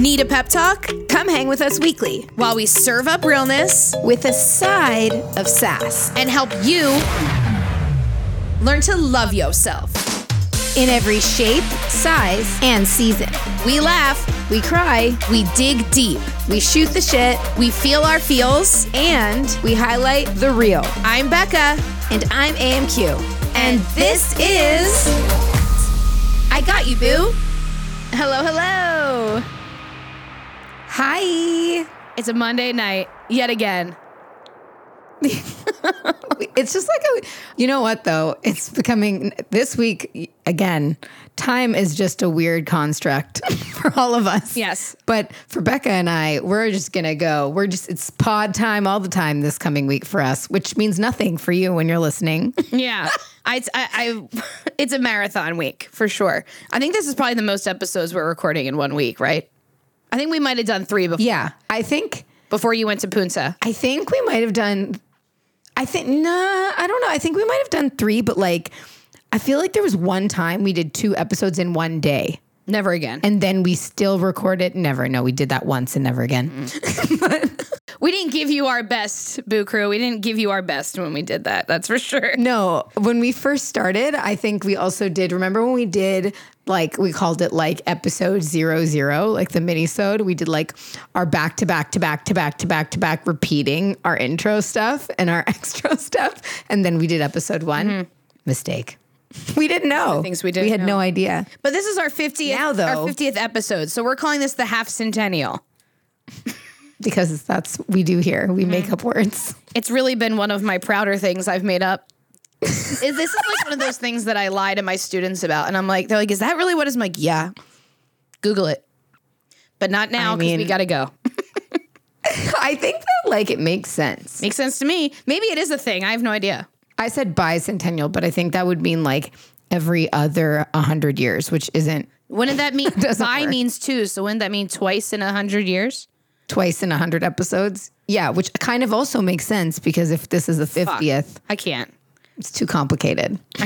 Need a pep talk? Come hang with us weekly While we serve up realness with a side of sass and help you learn to love yourself. in every shape, size, and season. We laugh, We cry, we dig deep, we shoot the shit, we feel our feels. and we highlight the real. I'm Becca. And I'm AMQ. And this is I Got You, Boo. Hello, hello. Hi. It's a Monday night yet again. It's just like a, you know what though? It's becoming this week again. Time is just a weird construct for all of us. Yes. But for Becca and I, we're just gonna go. We're just it's pod time all the time this coming week for us, which means nothing for you when you're listening. Yeah. I, I, I, it's a marathon week for sure. I think this is probably the most episodes we're recording in one week, right? I think we might have done three before, yeah, I think before you went to Punta. I think we might have done. I think nah, I don't know. I think we might have done three, but like, I feel like there was one time we did two episodes in one day. Never again. and then we still record It never. No, we did that once and never again. Mm. We didn't give you our best, Boo Crew. We didn't give you our best when we did that. That's for sure. No, when we first started, I think we also did. Remember when we did like we called it like episode zero zero, like the mini-sode? We did like our back to back to back to back to back to back repeating our intro stuff and our extra stuff, and then we did episode one. Mm-hmm. Mistake. We didn't know. things we didn't We had know. no idea. But this is our 50th, Now, though- our 50th episode. So we're calling this the half centennial. Because that's what we do here. We mm-hmm. make up words. It's really been one of my prouder things I've made up. is this is like one of those things that I lie to my students about, and I'm like, they're like, "Is that really what is it's?" I'm like, "Yeah." Google it, but not now I because we got to go. I think that like it makes sense. Makes sense to me. Maybe it is a thing. I have no idea. I said bicentennial, but I think that would mean like every other 100 years, which isn't Wouldn't that mean bi work. means two? So wouldn't that mean twice in a hundred years? twice in 100 episodes. Yeah, which kind of also makes sense because if this is the 50th, I can't. it's too complicated.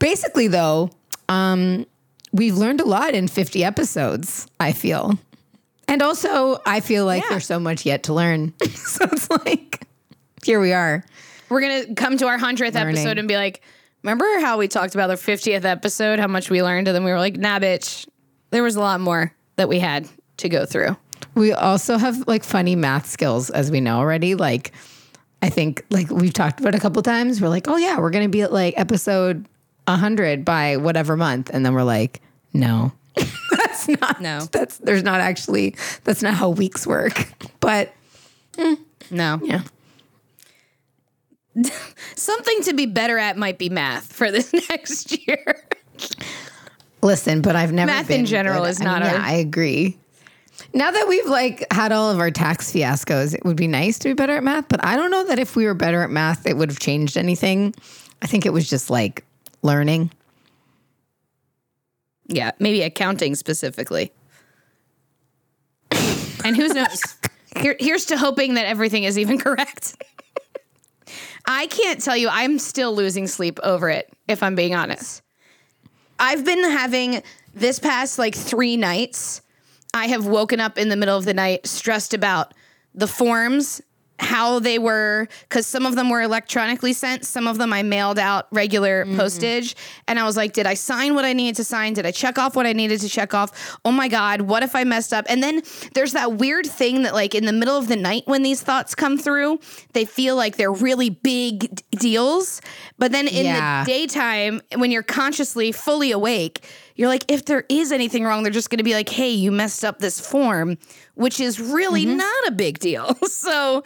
Basically, though, um, we've learned a lot in 50 episodes, I feel. And also, I feel like Yeah. there's so much yet to learn. so it's like, here we are. We're gonna come to our hundredth episode and be like, remember how we talked about the fiftieth episode, how much we learned, and then we were like, nah, bitch, there was a lot more that we had to go through. We also have like funny math skills, as we know already. Like, I think like we've talked about a couple times. We're like, oh yeah, we're gonna be at like episode hundred by whatever month, and then we're like, no, that's not. No. that's there's not actually. That's not how weeks work. But mm. No, yeah, something to be better at might be math for this next year. listen, but I've never Math in general good- is I mean, not yeah, I agree. Now that we've like had all of our tax fiascos, it would be nice to be better at math. But I don't know that if we were better at math, it would have changed anything. I think it was just like learning. yeah, maybe accounting specifically. and who knows? Here, here's to hoping that everything is even correct. I can't tell you, I'm still losing sleep over it, if I'm being honest. I've been having this past like three nights, I have woken up in the middle of the night stressed about the forms, how they were, because some of them were electronically sent, some of them I mailed out regular mm-hmm. postage. And I was like, did I sign what I needed to sign? Did I check off what I needed to check off? Oh my God, what if I messed up? And then there's that weird thing that, like, in the middle of the night when these thoughts come through, they feel like they're really big d- deals. But then in Yeah. the daytime, when you're consciously fully awake, you're like, if there is anything wrong, they're just going to be like, hey, you messed up this form, which is really mm-hmm. not a big deal. so,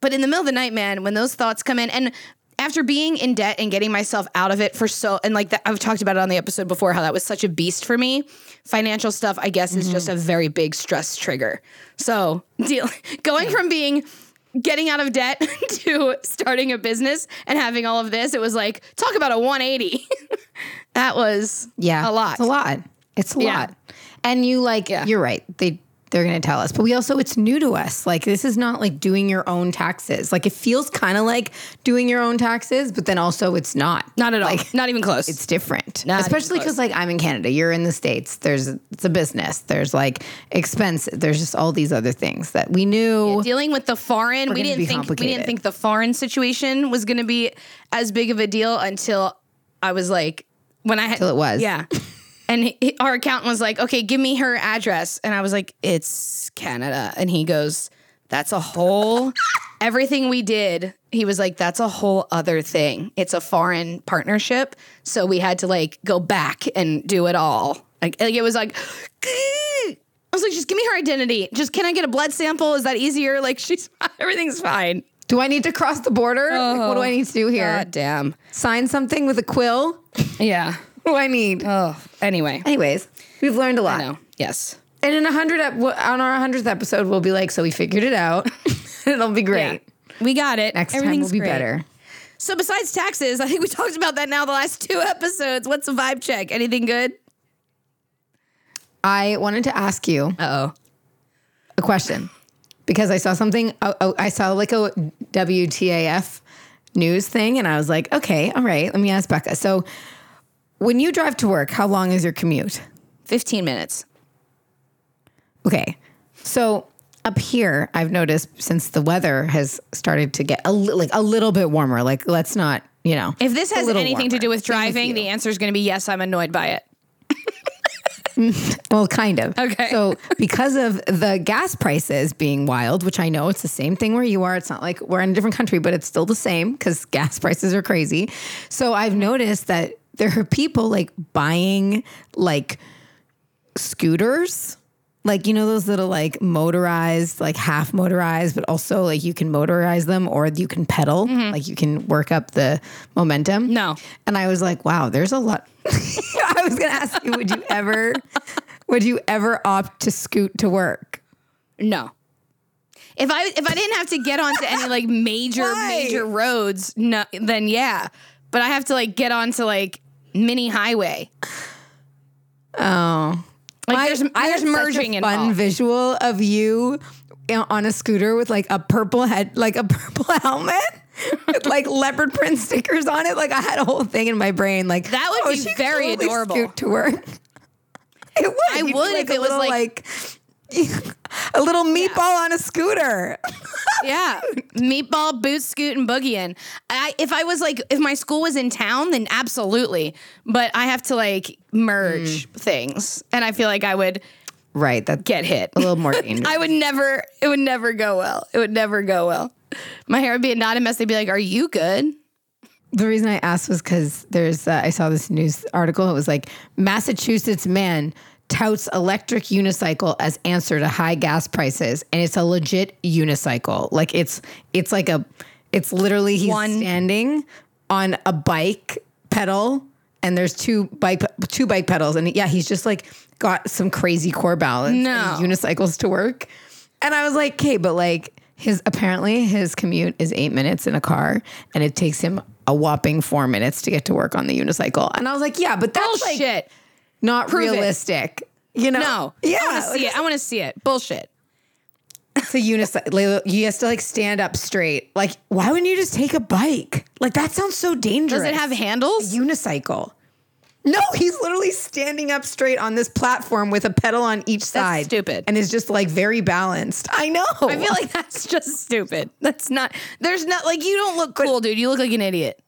but in the middle of the night, man, when those thoughts come in, and after being in debt and getting myself out of it for so, and like that, I've talked about it on the episode before how that was such a beast for me. Financial stuff, I guess, is just a mm-hmm. very big stress trigger. So, deal, going from being getting out of debt to starting a business and having all of this, it was like, talk about a 180. that was Yeah, a lot. It's a lot. It's a Yeah. lot. And you like, Yeah. you're right. They they're going to tell us. But we also, it's new to us. Like, this is not like doing your own taxes. Like, it feels kind of like doing your own taxes, but then also it's not. Not at all. Not even close. it's different. Not Especially because, like, I'm in Canada, you're in the States. There's, it's a business. There's like expense. There's just all these other things that we knew. dealing with the foreign. We didn't think we didn't think the foreign situation was going to be as big of a deal until I was like, when I had Till it was. yeah. And he, our accountant was like, "Okay, give me her address," and I was like, "It's Canada," and he goes, "That's a whole." Everything we did, he was like, "That's a whole other thing. It's a foreign partnership, so we had to like go back and do it all." Like, like it was like. I was like, just give me her identity. Just can I get a blood sample? Is that easier? Like she's everything's fine. Do I need to cross the border? Like, what do I oh, need to do here? God damn. Sign something with a quill? Yeah. Do I need? Oh. Anyway. Anyways, we've learned a lot. I know. Yes. And in a hundred ep- on our hundredth episode, we'll be like, so we figured it out. It'll be great. We got it. Next time will be great. better. So besides taxes, I think we talked about that now the last two episodes. What's a vibe check? Anything good? I wanted to ask you oh. a question because I saw something. Oh, oh, I saw like a WTAF news thing, and I was like, okay, all right, let me ask Becca. So, when you drive to work, how long is your commute? 15 minutes. Okay, so up here, I've noticed since the weather has started to get a li- like a little bit warmer. Like, let's not, you know, If this has anything to do with driving, the answer is going to be yes, I'm annoyed by it. Well, kind of. Okay. So, because of the gas prices being wild, which I know it's the same thing where you are, it's not like we're in a different country, but it's still the same because gas prices are crazy. So, I've noticed that there are people like buying like scooters. Like, you know, those little like motorized, like half motorized, but also like you can motorize them or you can pedal, mm-hmm. like you can work up the momentum. No. And I was like, wow, there's a lot. I was going to ask you, would you ever, would you ever opt to scoot to work? No. If I if I didn't have to get onto any like major major roads, no, then yeah. But I have to like get onto like mini highway. Oh, Like there's I there's merging such a fun involved. visual of you on a scooter with like a purple head, like a purple helmet. With like leopard print stickers on it, like I had a whole thing in my brain. Like That would oh, be very totally adorable. Scoot to work. It would. I You'd would if a it was little, like- a little meatball on a scooter. Yeah, meatball, boot, scoot, and boogieing. I if I was like if my school was in town, then absolutely. But I have to like merge things, and I feel like I would Right. that get hit. a little more dangerous. I would never. It would never go well. It would never go well. My hair would be a knot a mess. They'd be like, "Are you good?" The reason I asked was because there's uh, I saw this news article. It was like Massachusetts man touts electric unicycle as answer to high gas prices, and it's a legit unicycle. Like it's it's like a it's literally he's One- standing on a bike pedal, and there's two bike two bike pedals, and yeah, he's just like got some crazy core balance. No. unicycles to work, and I was like, okay, but like. His apparently his commute is eight minutes in a car, and it takes him a whopping four minutes to get to work on the unicycle. And I was like, yeah, but that's like Bullshit. Not Prove it. realistic. You know? no. Yeah. I want to see it. I want to see it. Bullshit. It's a unicycle. You have to like stand up straight. Like, why wouldn't you just take a bike? Like, that sounds so dangerous. Does it have handles? unicycle? No, he's literally standing up straight on this platform with a pedal on each side. stupid. And is just like very balanced. I know. I feel like that's just stupid. That's not. There's not like you don't look cool, dude. You look like an idiot.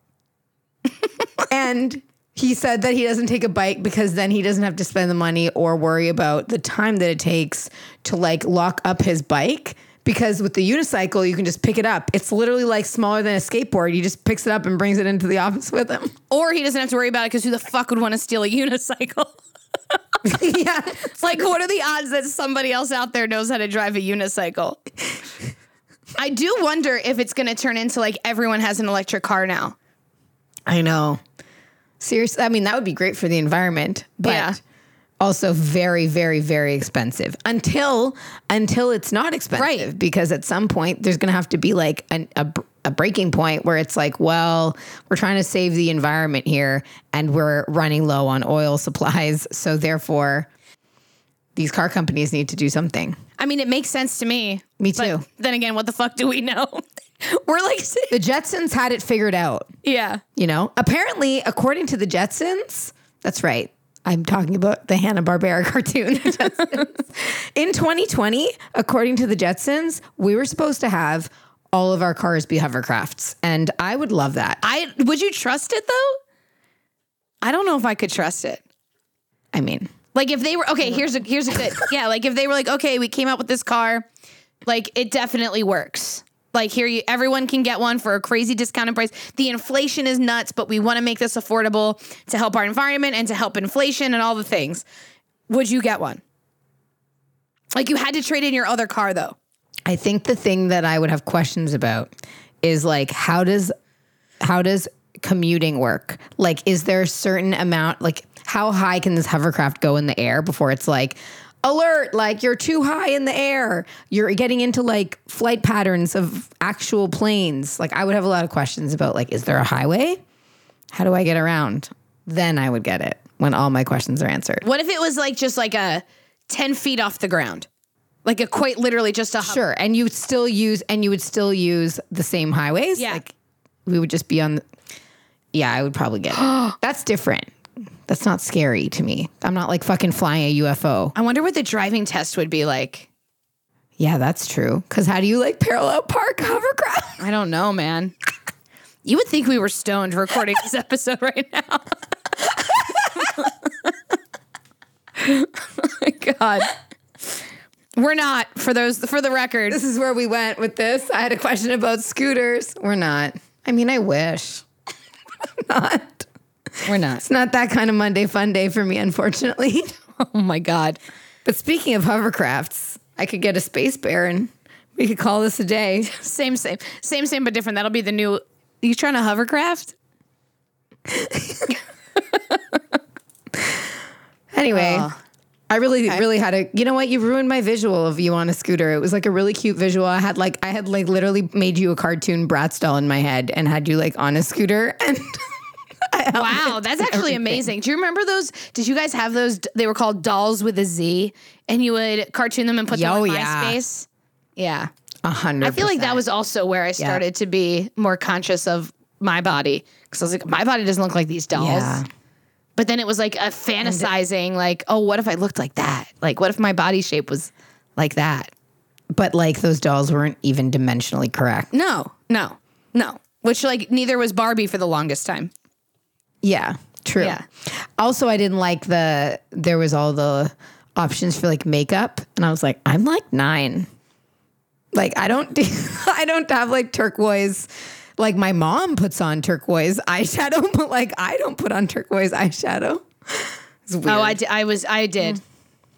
and he said that he doesn't take a bike because then he doesn't have to spend the money or worry about the time that it takes to like lock up his bike because with the unicycle you can just pick it up it's literally like smaller than a skateboard he just picks it up and brings it into the office with him Or he doesn't have to worry about it because who the fuck would want to steal a unicycle? yeah It's like, what are the odds that somebody else out there knows how to drive a unicycle? I do wonder if it's going to turn into like everyone has an electric car now. i know seriously i mean that would be great for the environment but Yeah. also very very very expensive until until it's not expensive Right. because at some point there's going to have to be like an, a, a breaking point where it's like well we're trying to save the environment here and we're running low on oil supplies so therefore these car companies need to do something. I mean, it makes sense to me. Me but too. then again, what the fuck do we know? We're like, The Jetsons had it figured out. yeah. You know, apparently, according to the Jetsons, that's right. I'm talking about the Hanna Barbera cartoon. The In 2020, according to the Jetsons, we were supposed to have all of our cars be hovercrafts, and I would love that. I would you trust it though? I don't know if I could trust it. I mean, Like if they were okay, here's a here's a good yeah. Like if they were like, okay, we came up with this car, like it definitely works. Like here, you everyone can get one for a crazy discounted price. The inflation is nuts, but we want to make this affordable to help our environment and to help inflation and all the things. Would you get one? Like you had to trade in your other car though. I think the thing that I would have questions about is like how does how does commuting work? Like is there a certain amount like how high can this hovercraft go in the air before it's like alert like you're too high in the air. You're getting into like flight patterns of actual planes. Like I would have a lot of questions about like is there a highway? How do I get around? Then I would get it when all my questions are answered. What if it was like just like a ten feet off the ground, like a quite literally just a Sure, and you would still use and you would still use the same highways. Yeah. like we would just be on. The, yeah, I would probably get it. That's different. That's not scary to me. I'm not like fucking flying a UFO. I wonder what the driving test would be like. Yeah, that's true. Because how do you like parallel park hovercraft? I don't know, man. You would think we were stoned recording this episode right now. oh my god. We're not for those for the record. This is where we went with this. I had a question about scooters. We're not. I mean, I wish. not. We're not. It's not that kind of Monday fun day for me, unfortunately. Oh my god. But speaking of hovercrafts, I could get a space bear and we could call this a day. Same same. Same same but different. That'll be the new You trying to hovercraft? Anyway, Oh. I really, really had a. You know what? You ruined my visual of you on a scooter. It was like a really cute visual. I had like, I had like literally made you a cartoon Bratz doll in my head and had you like on a scooter. And Wow, that's actually everything. amazing. Do you remember those? Did you guys have those? They were called dolls with a Z, and you would cartoon them and put them Yo, on yeah. MySpace. Yeah, A hundred. I feel like that was also where I started to be more conscious of my body because I was like, my body doesn't look like these dolls. Yeah. But then it was like a fantasizing, like, oh, what if I looked like that? Like, what if my body shape was like that? But like those dolls weren't even dimensionally correct. No, no, no. Which like neither was Barbie for the longest time. Yeah, true. Yeah. Also, I didn't like the there was all the options for like makeup, and I was like, I'm like nine. Like I don't do, I don't have like turquoise. Like my mom puts on turquoise eyeshadow, but like I don't put on turquoise eyeshadow. It's weird. Oh, I, di- I was, I did.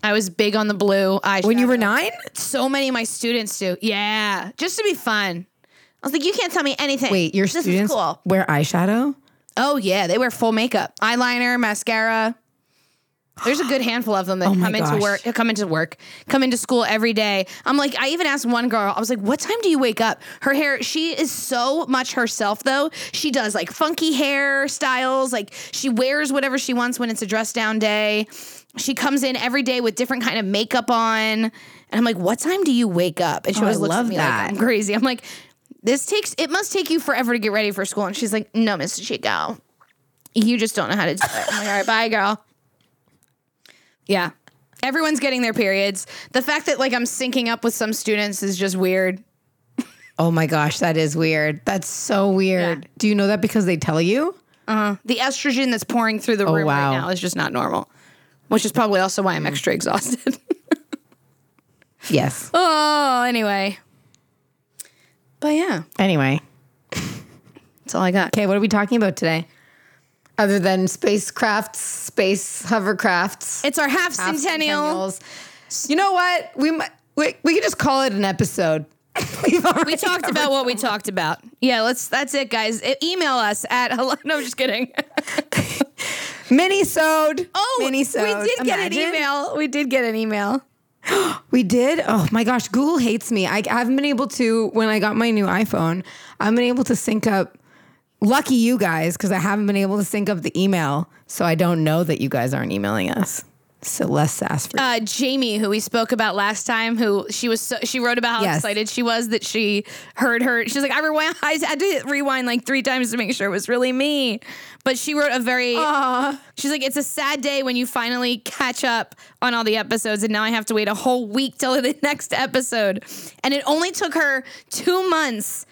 I was big on the blue eyeshadow. when you were nine, so many of my students do. Yeah, just to be fun. I was like, you can't tell me anything. wait, your this students cool. wear eyeshadow? Oh yeah, they wear full makeup, eyeliner, mascara. There's a good handful of them that Oh my come into gosh. work, come into work, come into school every day. I'm like, I even asked one girl, I was like, what time do you wake up? Her hair, she is so much herself though. She does like funky hair styles, like she wears whatever she wants when it's a dress down day. She comes in every day with different kind of makeup on. And I'm like, what time do you wake up? And she Oh, I always looks love at me that. like I'm crazy. I'm like, this takes it must take you forever to get ready for school. And she's like, No, Miss Chico. You just don't know how to do it. I'm like, all right, bye, girl. Yeah. Everyone's getting their periods. The fact that like I'm syncing up with some students is just weird. Oh my gosh, that is weird. That's so weird. Yeah. Do you know that because they tell you? Uh-huh. The estrogen that's pouring through the room wow. right now is just not normal. Which is probably also why I'm extra exhausted. Yes. oh, anyway. But yeah, Anyway. that's all I got. Okay, what are we talking about today? Other than spacecrafts, space hovercrafts, It's our half centennial. You know what? We might we, we could just call it an episode. We've already We talked about what we talked about. Yeah, let's. That's it, guys. E- email us at hello. No, I'm just kidding. mini-sode. Oh, mini-sode. we did get an email. We did get an email. We did. Oh my gosh, Google hates me. I, haven't been able to when I got my new iPhone. I haven't been able to sync up. Lucky you guys, because I haven't been able to sync up the email, so I don't know that you guys aren't emailing us. So less sass for uh, Jamie, who we spoke about last time, who she was so, she wrote about how Yes. excited she was that she heard her. She's like, I rewind, I had to rewind like three times to make sure it was really me. But she wrote a very. She's like, it's a sad day when you finally catch up on all the episodes, and now I have to wait a whole week till the next episode. And it only took her two months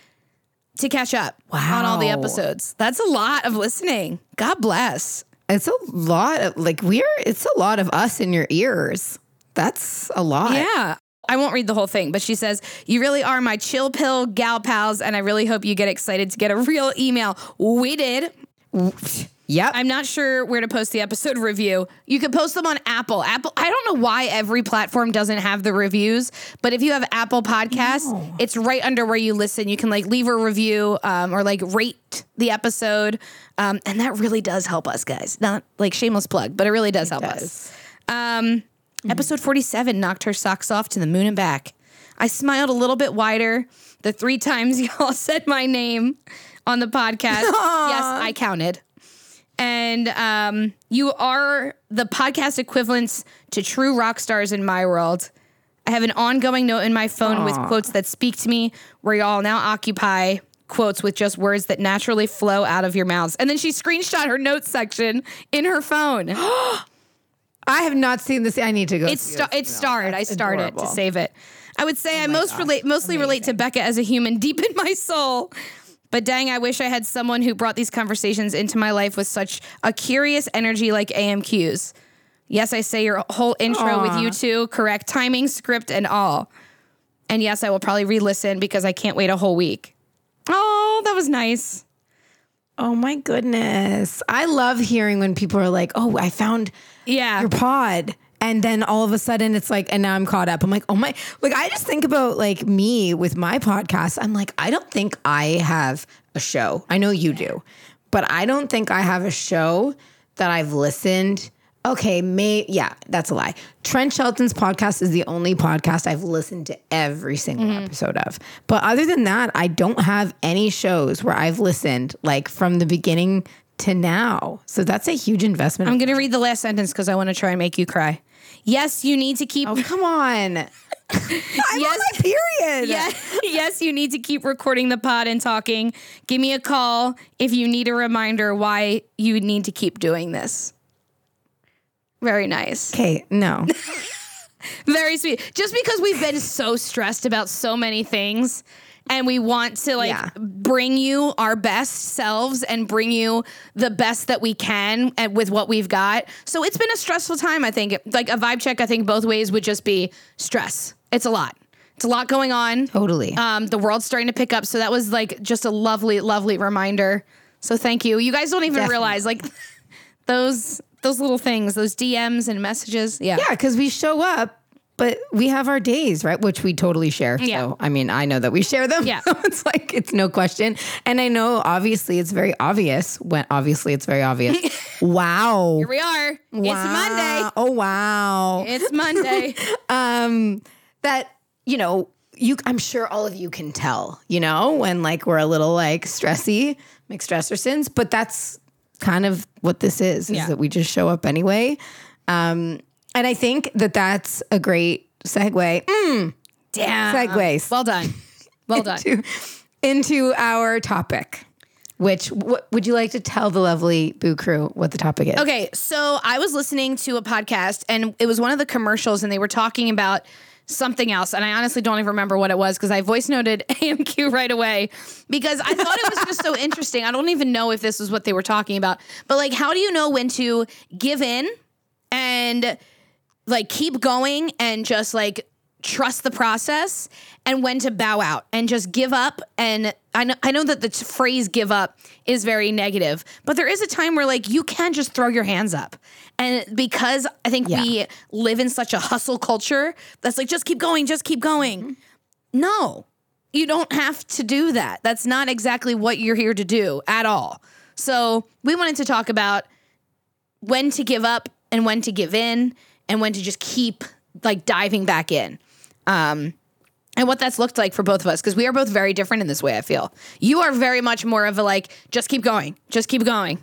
to catch up on all the episodes. That's a lot of listening. God bless. It's a lot of like we're it's a lot of us in your ears. That's a lot. Yeah. I won't read the whole thing, but she says, You really are my chill pill gal pals, and I really hope you get excited to get a real email. We did. Yep. I'm not sure where to post the episode review. You could post them on Apple. Apple, I don't know why every platform doesn't have the reviews, but if you have Apple Podcasts, it's right under where you listen. You can like leave a review um, or like rate the episode. Um, and that really does help us, guys. Not like shameless plug, but it really does help us. Um, Episode 47 knocked her socks off to the moon and back. I smiled a little bit wider the three times y'all said my name on the podcast. yes, I counted. And um, you are the podcast equivalents to true rock stars in my world. I have an ongoing note in my phone with quotes that speak to me, where y'all now occupy quotes with just words that naturally flow out of your mouths. And then she screenshot her notes section in her phone. I have not seen this. I need to go. It's sta- it's starred. I started adorable. to save it. I would Oh say I most relate mostly relate to Becca as a human deep in my soul. But dang, I wish I had someone who brought these conversations into my life with such a curious energy like AMQ's. Yes, I say your whole intro with you two, correct timing, script, and all. And yes, I will probably re-listen because I can't wait a whole week. Oh, that was nice. Oh my goodness. I love hearing when people are like, "Oh, I found Yeah. your pod." And then all of a sudden it's like, and now I'm caught up. I'm like, oh my, like, I just think about like me with my podcast. I'm like, I don't think I have a show. I know you do, but I don't think I have a show that I've listened. Okay, may yeah, that's a lie. Trent Shelton's podcast is the only podcast I've listened to every single mm-hmm. episode of. But other than that, I don't have any shows where I've listened like from the beginning to now. So that's a huge investment. I'm going to read the last sentence because I want to try and make you cry. Yes, you need to keep Oh, come on. I'm Yes. on period. Yes, yes, you need to keep recording the pod and talking. Give me a call if you need a reminder why you need to keep doing this. Very nice. Okay, no. Very sweet. Just because we've been so stressed about so many things and we want to like Yeah. bring you our best selves and bring you the best that we can and with what we've got. So it's been a stressful time, I think. Like a vibe check, I think both ways would just be stress. It's a lot. It's a lot going on. Totally. Um, the world's starting to pick up. So that was like just a lovely, lovely reminder. So thank you. You guys don't even Definitely. realize like those those little things, those DMs and messages. Yeah. yeah, because we show up, but we have our days, right? Which we totally share. Yeah. So, I mean, I know that we share them. Yeah. So it's like, it's no question. And I know, obviously, it's very obvious when, obviously, it's very obvious. wow. Here we are. It's Monday. Oh, wow. It's Monday. um, that you know you i'm sure all of you can tell you know when like we're a little like stressy sins but that's kind of what this is is Yeah. that we just show up anyway um and i think that that's a great segue mm, Damn. Segues. Well done. Well done. to, into our topic which what, would you like to tell the lovely boo crew what the topic is Okay, so I was listening to a podcast and it was one of the commercials and they were talking about something else and I honestly don't even remember what it was because I voice noted AMQ right away because I thought it was just so interesting. I don't even know if this was what they were talking about. But like how do you know when to give in and like keep going and just like trust the process and when to bow out and just give up and I know I know that the phrase give up is very negative but there is a time where like you can just throw your hands up. And because I think we live in such a hustle culture that's like just keep going just keep going. Mm-hmm. No you don't have to do that. That's not exactly what you're here to do at all. So we wanted to talk about when to give up and when to give in and when to just keep like diving back in. Um and what that's looked like for both of us because we are both very different in this way I feel. You are very much more of a like just keep going. Just keep going.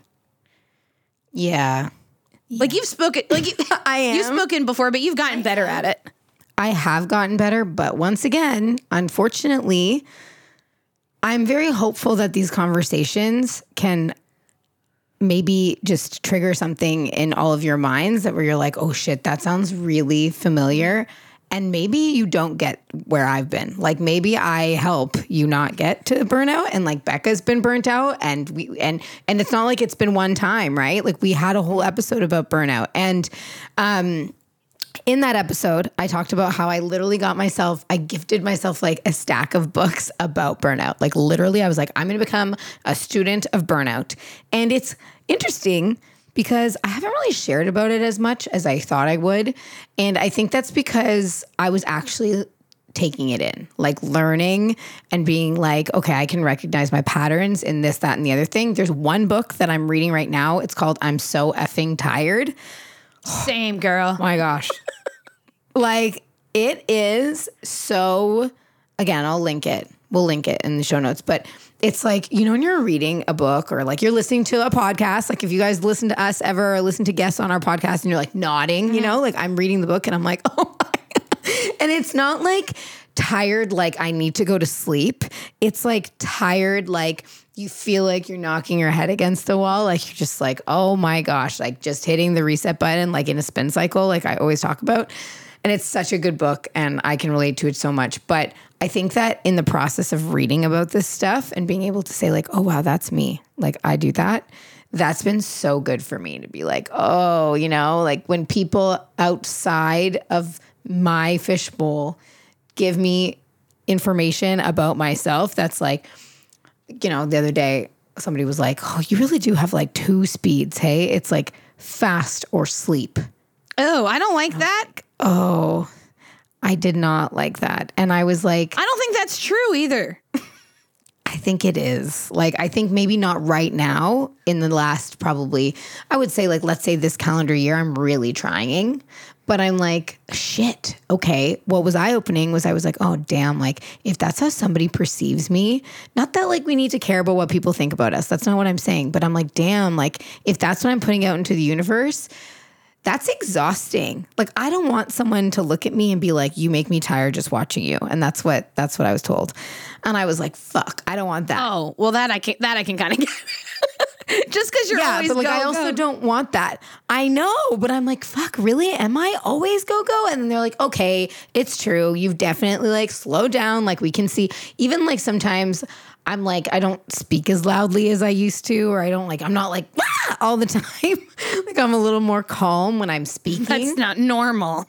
yeah Like you've spoken, like you, I am. You've spoken before, but you've gotten better at it. I have gotten better, but once again, unfortunately, I'm very hopeful that these conversations can maybe just trigger something in all of your minds that where you're like, oh shit, that sounds really familiar. And maybe you don't get where I've been. Like maybe I help you not get to burnout and like Becca's been burnt out and we and and it's not like it's been one time, right? Like we had a whole episode about burnout. And um in that episode, I talked about how I literally got myself, I gifted myself like a stack of books about burnout. Like, literally, I was like, I'm going to become a student of burnout. And it's interesting because I haven't really shared about it as much as I thought I would. And I think that's because I was actually taking it in, like learning and being like, okay, I can recognize my patterns in this, that, and the other thing. There's one book that I'm reading right now. It's called I'm So Effing Tired. Same girl. My gosh. like it is so again, I'll link it. We'll link it in the show notes, but it's like, you know, when you're reading a book or like you're listening to a podcast, like if you guys listen to us ever or listen to guests on our podcast and you're like nodding, you know, like I'm reading the book and I'm like, oh my God. And it's not like tired, like I need to go to sleep. It's like tired, like you feel like you're knocking your head against the wall. Like you're just like, oh my gosh, like just hitting the reset button, like in a spin cycle, like I always talk about. And it's such a good book and I can relate to it so much. But I think that in the process of reading about this stuff and being able to say, like, oh, wow, that's me. Like, I do that. That's been so good for me to be like, oh, you know, like when people outside of my fishbowl give me information about myself, that's like, you know, the other day somebody was like, oh, you really do have like two speeds. Hey, it's like fast or sleep. Oh, I don't like that. Oh, I did not like that. And I was like, I don't think that's true either. I think it is. Like, I think maybe not right now in the last probably, I would say, like, let's say this calendar year, I'm really trying. But I'm like, shit, okay. What was eye opening was I was like, oh, damn, like, if that's how somebody perceives me, not that like we need to care about what people think about us. That's not what I'm saying. But I'm like, damn, like, if that's what I'm putting out into the universe, that's exhausting. Like I don't want someone to look at me and be like, "You make me tired just watching you." And that's what that's what I was told. And I was like, "Fuck, I don't want that." Oh, well that I can that I can kind of get. just because you're yeah, always but like go, I also go. don't want that. I know, but I'm like, "Fuck, really? Am I always go go?" And they're like, "Okay, it's true. You've definitely like slowed down. Like we can see even like sometimes I'm like, I don't speak as loudly as I used to, or I don't like, I'm not like "Ah!" all the time. like I'm a little more calm when I'm speaking. That's not normal.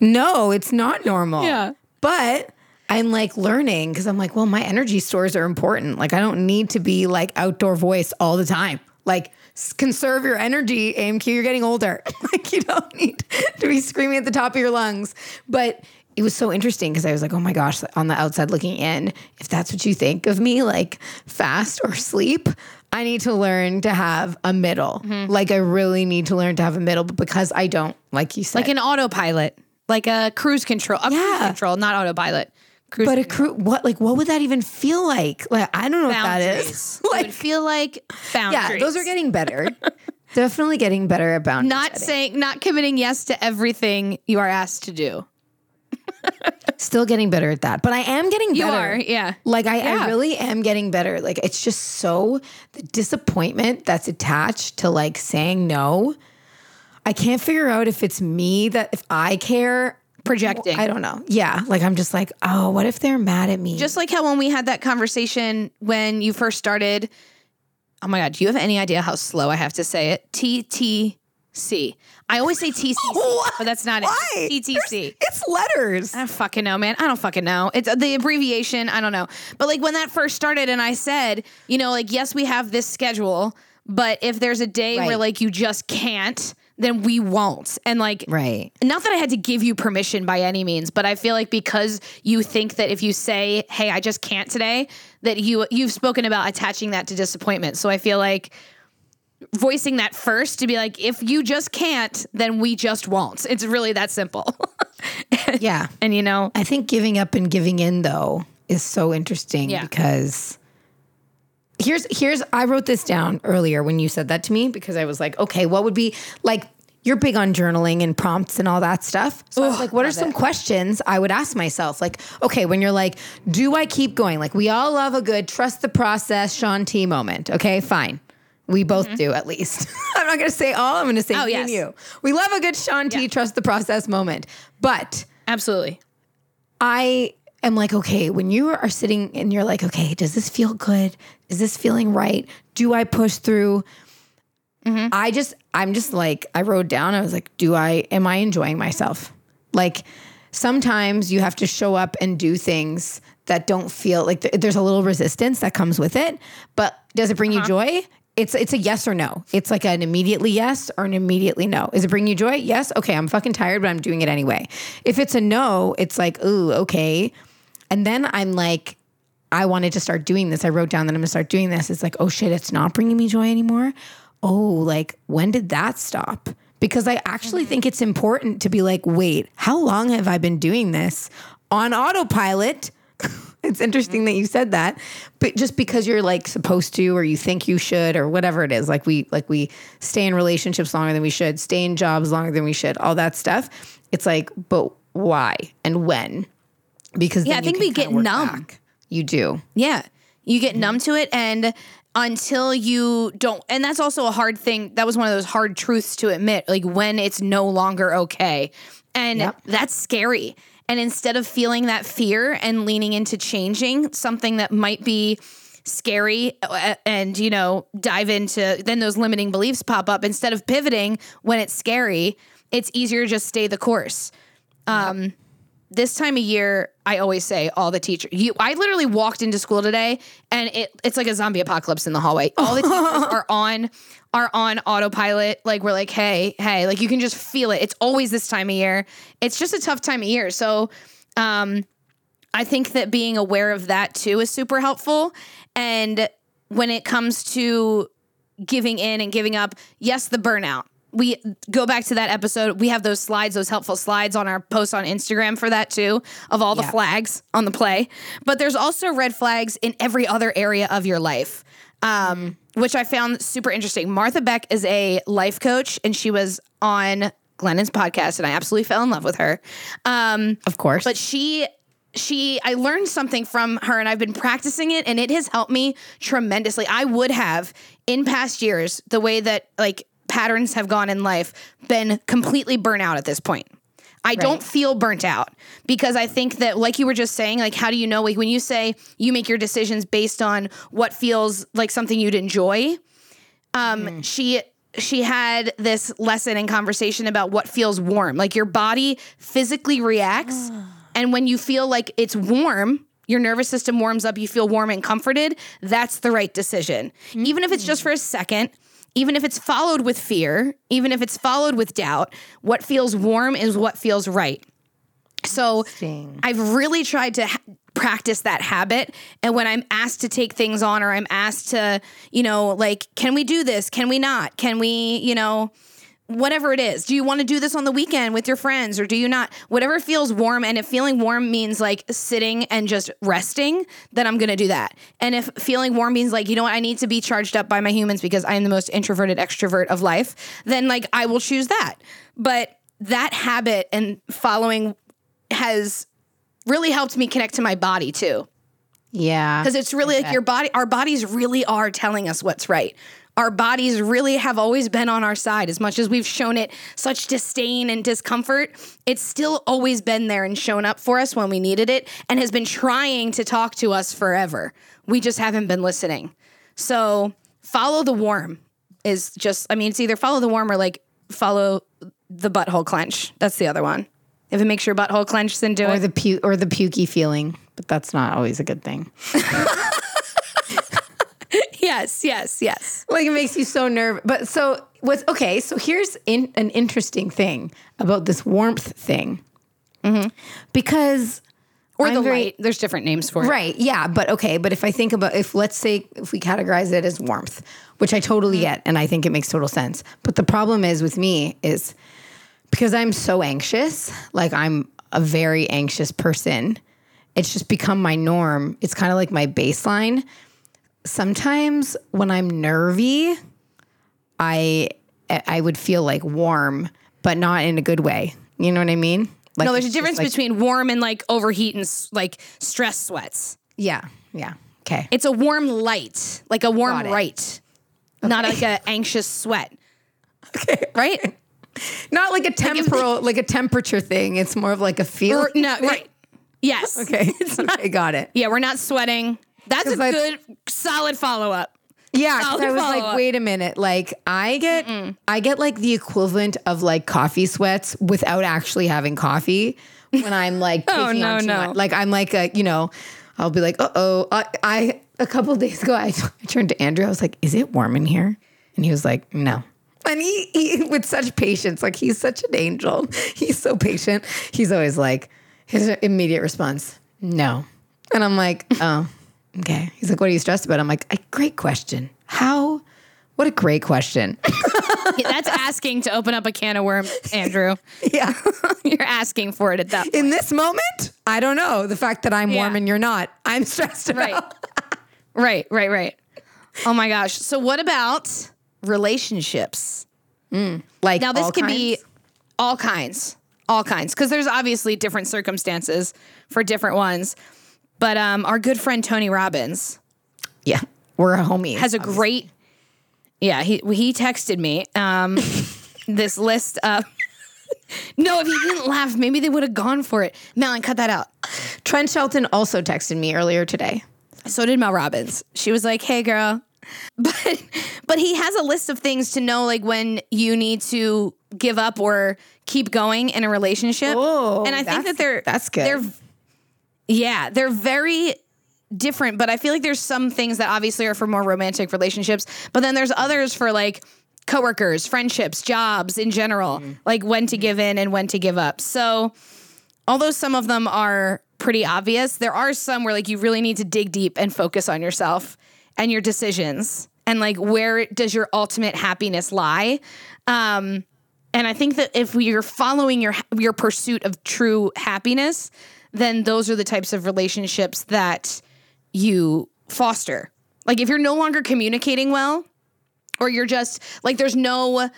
No, it's not normal. Yeah. But I'm like learning because I'm like, well, my energy stores are important. Like, I don't need to be like outdoor voice all the time. Like, conserve your energy, AMQ. You're getting older. like, you don't need to be screaming at the top of your lungs. But it was so interesting because I was like, oh my gosh, on the outside looking in, if that's what you think of me, like fast or sleep, I need to learn to have a middle. Mm-hmm. Like, I really need to learn to have a middle. But because I don't, like you said, like an autopilot, like a cruise control, a cruise control, not autopilot. Cruise But a crew, what like what would that even feel like? Like I don't know what that boundaries. is. It like would feel like boundaries. yeah, those are getting better. Definitely getting better at boundaries. not saying, not committing yes to everything you are asked to do. Still getting better at that, but I am getting You better. are, yeah. Like I, Yeah. I really am getting better. Like it's just so the disappointment that's attached to like saying no. I can't figure out if it's me that if I care. Projecting. I don't know. Yeah, like I'm just like, oh, what if they're mad at me? Just like how when we had that conversation when you first started. Oh my God, do you have any idea how slow I have to say it? TTC. I always say TCC, but that's not Why? it. TTC. it's letters. I don't fucking know, man. I don't fucking know. It's the abbreviation. I don't know. But like when that first started, and I said, you know, like yes, we have this schedule, but if there's a day where like you just can't, then we won't. And like, Right. not that I had to give you permission by any means, but I feel like because you think that if you say, "Hey, I just can't today," that you you've spoken about attaching that to disappointment. So I feel like voicing that first to be like, if you just can't, then we just won't. It's really that simple. Yeah. and you know, I think giving up and giving in though is so interesting Yeah. because here's here's I wrote this down earlier when you said that to me because I was like, okay, what would be like you're big on journaling and prompts and all that stuff. So I was like, what are some questions I would ask myself? Like, okay, when you're like, do I keep going? Like, we all love a good trust the process, Shaun T moment. Okay, fine. We both do at least. I'm not gonna say all, I'm gonna say Oh, yes. you. We love a good Shaun T Yeah. trust the process moment. But Absolutely. I am like, okay, when you are sitting and you're like, okay, does this feel good? Is this feeling right? Do I push through? Mm-hmm. I just, I'm just like, I wrote down, I was like, do I, am I enjoying myself? Like, sometimes you have to show up and do things that don't feel like th- there's a little resistance that comes with it, but does it bring you uh-huh. joy? It's it's a yes or no. It's like an immediately yes or an immediately no. Is it bringing you joy? Yes. Okay, I'm fucking tired, but I'm doing it anyway. If it's a no, it's like, ooh, okay. And then I'm like, I wanted to start doing this. I wrote down that I'm gonna start doing this. It's like, oh shit, it's not bringing me joy anymore. Oh, like when did that stop? Because I actually mm-hmm. think it's important to be like, wait, how long have I been doing this on autopilot? it's interesting mm-hmm. that you said that, but just because you're like supposed to, or you think you should, or whatever it is, like we like we stay in relationships longer than we should, stay in jobs longer than we should, all that stuff. It's like, but why and when? Because Yeah, then I you think we get numb. back. You do. Yeah. You get numb to it and until you don't and that's also a hard thing. That was one of those hard truths to admit, like when it's no longer okay. And Yep. that's scary. And instead of feeling that fear and leaning into changing something that might be scary uh, and you know dive into then those limiting beliefs pop up instead of pivoting when it's scary it's easier to just stay the course this time of year, I always say all the teachers. You, I literally walked into school today, and it it's like a zombie apocalypse in the hallway. All the teachers are on are on autopilot. Like we're like, hey, hey, like you can just feel it. It's always this time of year. It's just a tough time of year. So, um, I think that being aware of that too is super helpful. And when it comes to giving in and giving up, yes, the burnout. We go back to that episode. We have those slides, those helpful slides on our post on Instagram for that too, of all the Yeah. flags on the play. But there's also red flags in every other area of your life, um, which I found super interesting. Martha Beck is a life coach, and she was on Glennon's podcast, and I absolutely fell in love with her. Um, Of course. but she she I learned something from her and I've been practicing it and it has helped me tremendously. I would have in past years the way that like patterns have gone in life been completely burnt out at this point. I don't feel burnt out because I think that, like you were just saying, like, how do you know? Like, when you say you make your decisions based on what feels like something you'd enjoy, um, mm-hmm. she she had this lesson and conversation about what feels warm. Like your body physically reacts, ah. and when you feel like it's warm, your nervous system warms up. You feel warm and comforted. That's the right decision, even if it's just mm. for a second. Even if it's followed with fear, even if it's followed with doubt, what feels warm is what feels right. So I've really tried to ha- practice that habit. And when I'm asked to take things on or I'm asked to, you know, like, can we do this? Can we not? Can we, you know, whatever it is. Do you want to do this on the weekend with your friends or do you not? Whatever feels warm. And if feeling warm means like sitting and just resting, then I'm going to do that. And if feeling warm means like, you know what, I need to be charged up by my humans because I am the most introverted extrovert of life, then like I will choose that. But that habit and following has really helped me connect to my body too yeah. because it's really like your body our bodies really are telling us what's right our bodies really have always been on our side. As much as we've shown it such disdain and discomfort it's still always been there and shown up for us when we needed it and has been trying to talk to us forever. We just haven't been listening. So follow the warm is just i mean it's either follow the warm or like follow the butthole clench. That's the other one. If it makes your butthole clench then do it or it. the pu- or the pukey feeling, but that's not always a good thing. yes yes yes Like it makes you so nervous. But so what's okay? So here's in, an interesting thing about this warmth thing, mm-hmm. because or I'm the very- light there's different names for it Right. Yeah. But okay. But if I think about, if let's say, if we categorize it as warmth, which I totally mm-hmm. get, and I think it makes total sense. But the problem is with me is because I'm so anxious, like I'm a very anxious person, it's just become my norm. It's kind of like my baseline. Sometimes when I'm nervy, I I would feel like warm, but not in a good way. You know what I mean? Like no, there's a difference like- between warm and like overheat and like stress sweats. Yeah, yeah. Okay. It's a warm light, like a warm right, not like a anxious sweat. Okay. Right? Not like a temporal, like a temperature thing. It's more of like a feel. Or, no, right. Yes. Okay. okay, got it. Yeah, we're not sweating. That's a good, solid follow up. Yeah, 'cause Solid I was like, follow-up. wait a minute. Like, I get, I get like the equivalent of like coffee sweats without actually having coffee when I'm like, Oh, no, no. much. Like, I'm like, a, you know, I'll be like, uh oh. I, I a couple of days ago, I, I turned to Andrew. I was like, is it warm in here? And he was like, no. And he, he, with such patience, like he's such an angel. He's so patient. He's always like, his immediate response, no. And I'm like, oh, okay. He's like, what are you stressed about? I'm like, "A great question. How? What a great question. That's asking to open up a can of worms, Andrew. yeah. You're asking for it at that point. In this moment, I don't know. The fact that I'm warm and you're not, I'm stressed about. Right. right, right, right. Oh my gosh. So, what about relationships? Mm, like Now, this all could be all kinds, all kinds, because there's obviously different circumstances for different ones. But um, our good friend Tony Robbins yeah. We're a homie. has a great, yeah. He he texted me um, this list of. no, if he didn't laugh, maybe they would have gone for it. Melon, cut that out. Trent Shelton also texted me earlier today. So did Mel Robbins. She was like, "Hey, girl," but but he has a list of things to know, like when you need to give up or keep going in a relationship. Oh, and I think that they're that's good. They're yeah, they're very different, but I feel like there's some things that obviously are for more romantic relationships, but then there's others for like coworkers, friendships, jobs in general, like when to give in and when to give up. So although some of them are pretty obvious, there are some where like you really need to dig deep and focus on yourself and your decisions and like where does your ultimate happiness lie. Um, and I think that if you're following your your pursuit of true happiness, then those are the types of relationships that you foster. Like if you're no longer communicating well, or you're just like there's no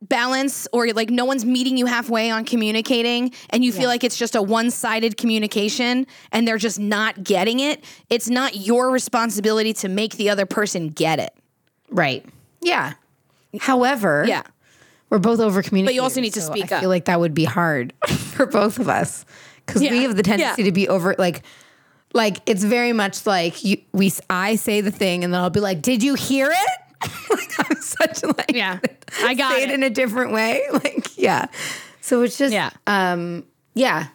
balance or like no one's meeting you halfway on communicating and you feel like it's just a one-sided communication and they're just not getting it it's not your responsibility to make the other person get it Right. Yeah. However, yeah we're both over communicating But you also need to speak I up. I feel like that would be hard for both of us because Yeah. we have the tendency Yeah. to be over like like it's very much like you we I say the thing and then I'll be like, "Did you hear it?" like I'm such like Yeah. I got say it. it. in a different way. Like yeah. So it's just Yeah. um yeah.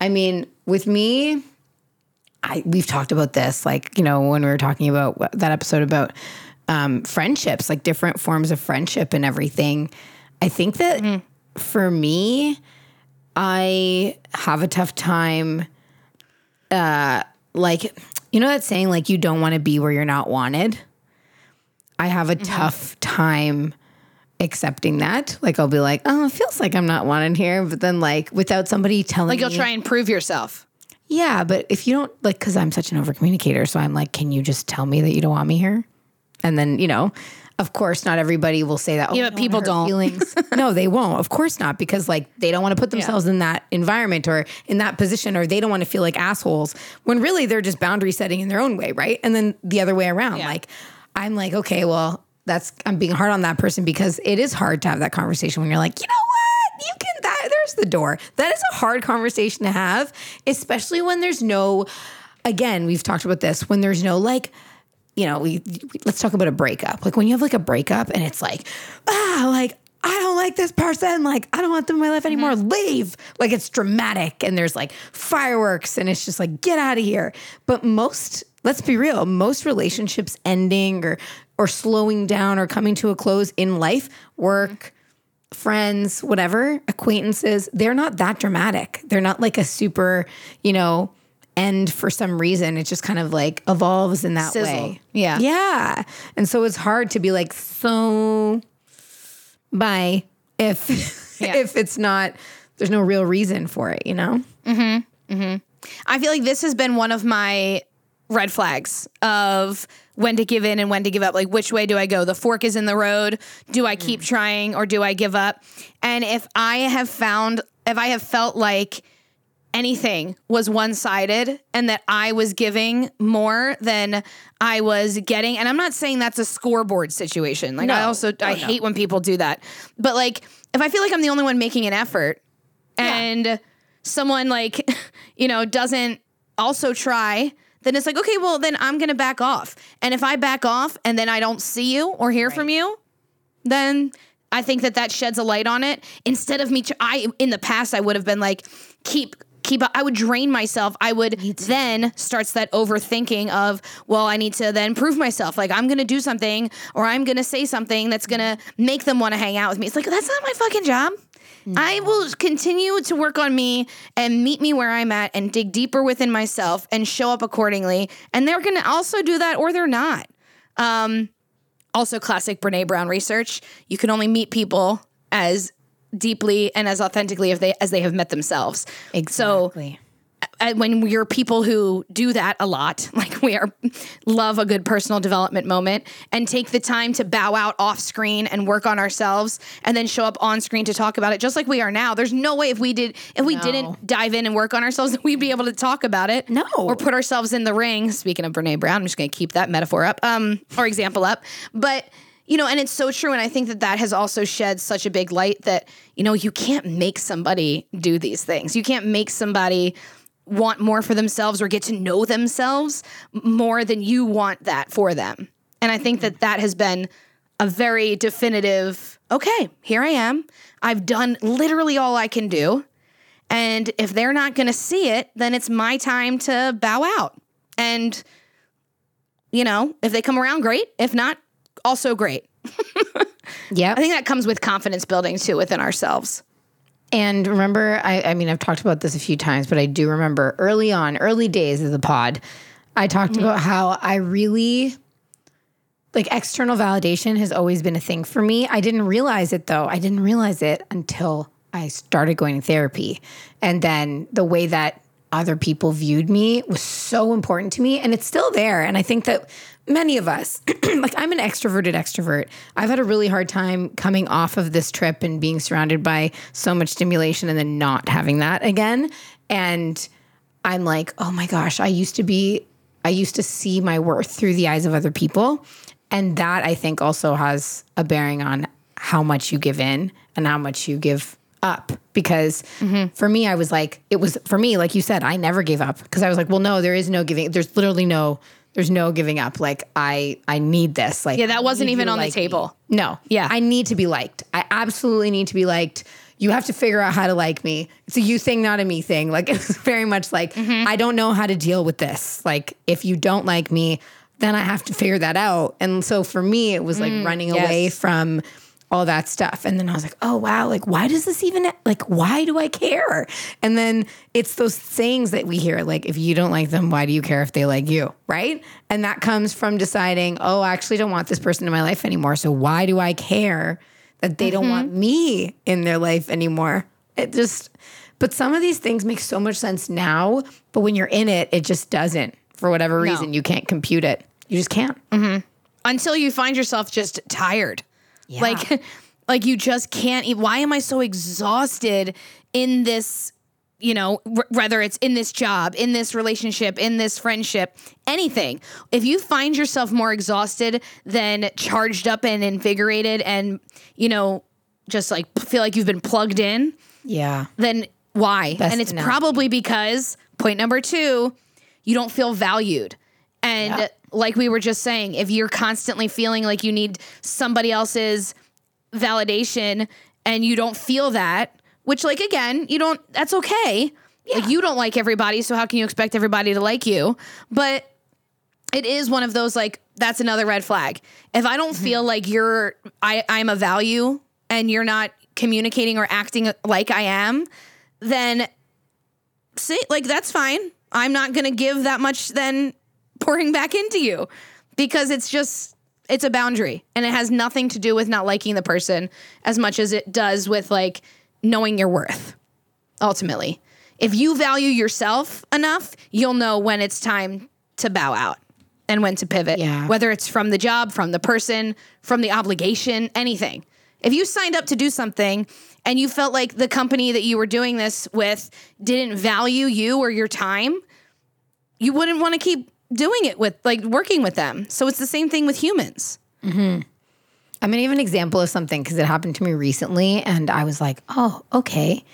I mean, with me I we've talked about this like, you know, when we were talking about that episode about um friendships, like different forms of friendship and everything. I think that for me, I have a tough time uh like you know that saying like you don't want to be where you're not wanted? I have a tough time accepting that. Like I'll be like, "Oh, it feels like I'm not wanted here," but then like without somebody telling me like you'll me try and prove yourself yeah, but if you don't like, because I'm such an over communicator, so I'm like, can you just tell me that you don't want me here? And then you know, of course, not everybody will say that. Oh, Yeah, but oh, wanna people don't. Feelings. no, they won't. Of course not, because like they don't want to put themselves in that environment or in that position, or they don't want to feel like assholes. When really they're just boundary setting in their own way, right? And then the other way around, Yeah. like I'm like, okay, well, that's I'm being hard on that person because it is hard to have that conversation when you're like, you know what, you can that there's the door. That is a hard conversation to have, especially when there's no. Again, we've talked about this when there's no like you know, we, we- let's talk about a breakup. Like when you have like a breakup and it's like, ah, like I don't like this person. Like I don't want them in my life anymore. Leave. Like it's dramatic and there's like fireworks and it's just like get out of here. But most, let's be real, most relationships ending or or slowing down or coming to a close in life, work, friends, whatever, acquaintances, they're not that dramatic. They're not like a super, you know, end for some reason. It just kind of like evolves in that Sizzle. way. Yeah. Yeah. And so it's hard to be like, so bye if Yeah. if it's not there's no real reason for it, you know? Hmm. Hmm. I feel like this has been one of my red flags of when to give in and when to give up. Like, which way do I go? The fork is in the road. Do I keep trying or do I give up? And if I have found, if I have felt like anything was one sided and that I was giving more than I was getting, and I'm not saying that's a scoreboard situation. Like, I No. also, I Oh, no. hate when people do that. But like, if I feel like I'm the only one making an effort and someone like, you know, doesn't also try, then it's like, okay, well, then I'm going to back off. And if I back off and then I don't see you or hear from you, then I think that that sheds a light on it. Instead of me, I in the past I would have been like, keep keep. I would drain myself. I would then starts that overthinking of, well, I need to then prove myself. Like I'm gonna do something or I'm gonna say something that's gonna make them want to hang out with me. It's like that's not my fucking job. I will continue to work on me and meet me where I'm at and dig deeper within myself and show up accordingly. And they're going to also do that or they're not. Um, also, classic Brene Brown research. You can only meet people as deeply and as authentically if they as they have met themselves. So Exactly. uh, when we're people who do that a lot, like we are love a good personal development moment and take the time to bow out off screen and work on ourselves and then show up on screen to talk about it just like we are now. There's no way if we did if we No. didn't dive in and work on ourselves that we'd be able to talk about it. No. Or put ourselves in the ring. Speaking of Brene Brown, I'm just going to keep that metaphor up um or example up. But you know, and it's so true. And I think that that has also shed such a big light that, you know, you can't make somebody do these things. You can't make somebody want more for themselves or get to know themselves more than you want that for them. And I think that that has been a very definitive, okay, here I am. I've done literally all I can do. And if they're not going to see it, then it's my time to bow out. And, you know, if they come around, great. If not, also great. yeah. I think that comes with confidence building too within ourselves. And remember, I, I mean, I've talked about this a few times, but I do remember early on, early days of the pod, I talked about how I really like external validation has always been a thing for me. I didn't realize it though. I didn't realize it until I started going to therapy. And then the way that other people viewed me was so important to me and it's still there. And I think that many of us, like I'm an extroverted extrovert. I've had a really hard time coming off of this trip and being surrounded by so much stimulation and then not having that again. And I'm like, oh my gosh, I used to be, I used to see my worth through the eyes of other people. And that I think also has a bearing on how much you give in and how much you give up. Because mm-hmm. for me, I was like, it was for me, like you said, I never gave up because I was like, well, no, there is no giving. There's literally no, there's no giving up. Like I, I need this. Like Yeah, that wasn't even on the like me. table. No. Yeah. I need to be liked. I absolutely need to be liked. You have to figure out how to like me. It's a you thing, not a me thing. Like it's very much like Mm-hmm. I don't know how to deal with this. Like if you don't like me, then I have to figure that out. And so for me, it was like running Mm, yes. away from all that stuff. And then I was like, oh wow, like why does this even like why do I care? And then it's those sayings that we hear, like if you don't like them, why do you care if they like you? Right. And that comes from deciding, oh, I actually don't want this person in my life anymore. So why do I care that they don't want mm-hmm. me in their life anymore? It just but some of these things make so much sense now, but when you're in it, it just doesn't. For whatever reason, you can't compute it. You just can't. Mm-hmm. Until you find yourself just tired. Like like you just can't eat. Why am I so exhausted in this you know, r- whether it's in this job, in this relationship, in this friendship, anything. If you find yourself more exhausted than charged up and invigorated and, you know, just like feel like you've been plugged in, Yeah. then why? And it's probably because point number two, you don't feel valued. And Yeah. Like we were just saying, if you're constantly feeling like you need somebody else's validation and you don't feel that, which like again, you don't that's okay. Like you don't like everybody, so how can you expect everybody to like you? But it is one of those like that's another red flag. If I don't mm-hmm. feel like you're I I'm a value and you're not communicating or acting like I am, then see like that's fine. I'm not going to give that much then pouring back into you because it's just it's a boundary and it has nothing to do with not liking the person as much as it does with like knowing your worth ultimately. If you value yourself enough, you'll know when it's time to bow out and when to pivot. Yeah. Whether it's from the job, from the person, from the obligation, anything. If you signed up to do something and you felt like the company that you were doing this with didn't value you or your time, you wouldn't want to keep doing it with like working with them. So it's the same thing with humans. I'm gonna give an example of something because it happened to me recently, and I was like, "Oh, okay."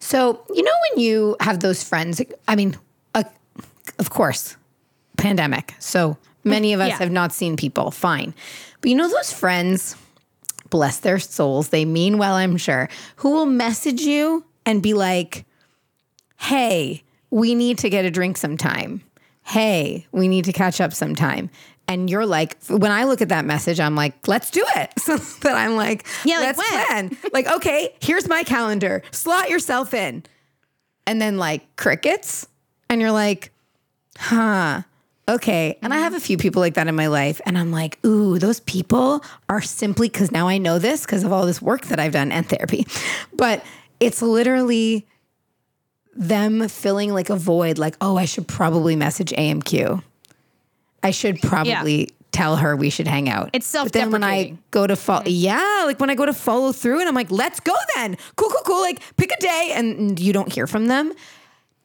So you know when you have those friends? I mean, uh, of course, pandemic. So many of us Yeah. have not seen people. Fine, but you know those friends, bless their souls, they mean well, I'm sure, who will message you and be like, "Hey, we need to get a drink sometime." Hey, we need to catch up sometime. And you're like, when I look at that message, I'm like, let's do it. So that I'm like, Yeah, let's when? plan. Like, okay, here's my calendar. Slot yourself in. And then like crickets. And you're like, huh. Okay. And I have a few people like that in my life. And I'm like, ooh, those people are simply because now I know this because of all this work that I've done and therapy. But it's literally them filling like a void, like, oh, I should probably message AMQ. I should probably tell her we should hang out. It's self but then when I go to follow, yeah, like when I go to follow through and I'm like, let's go then. Cool, cool, cool. Like pick a day and you don't hear from them.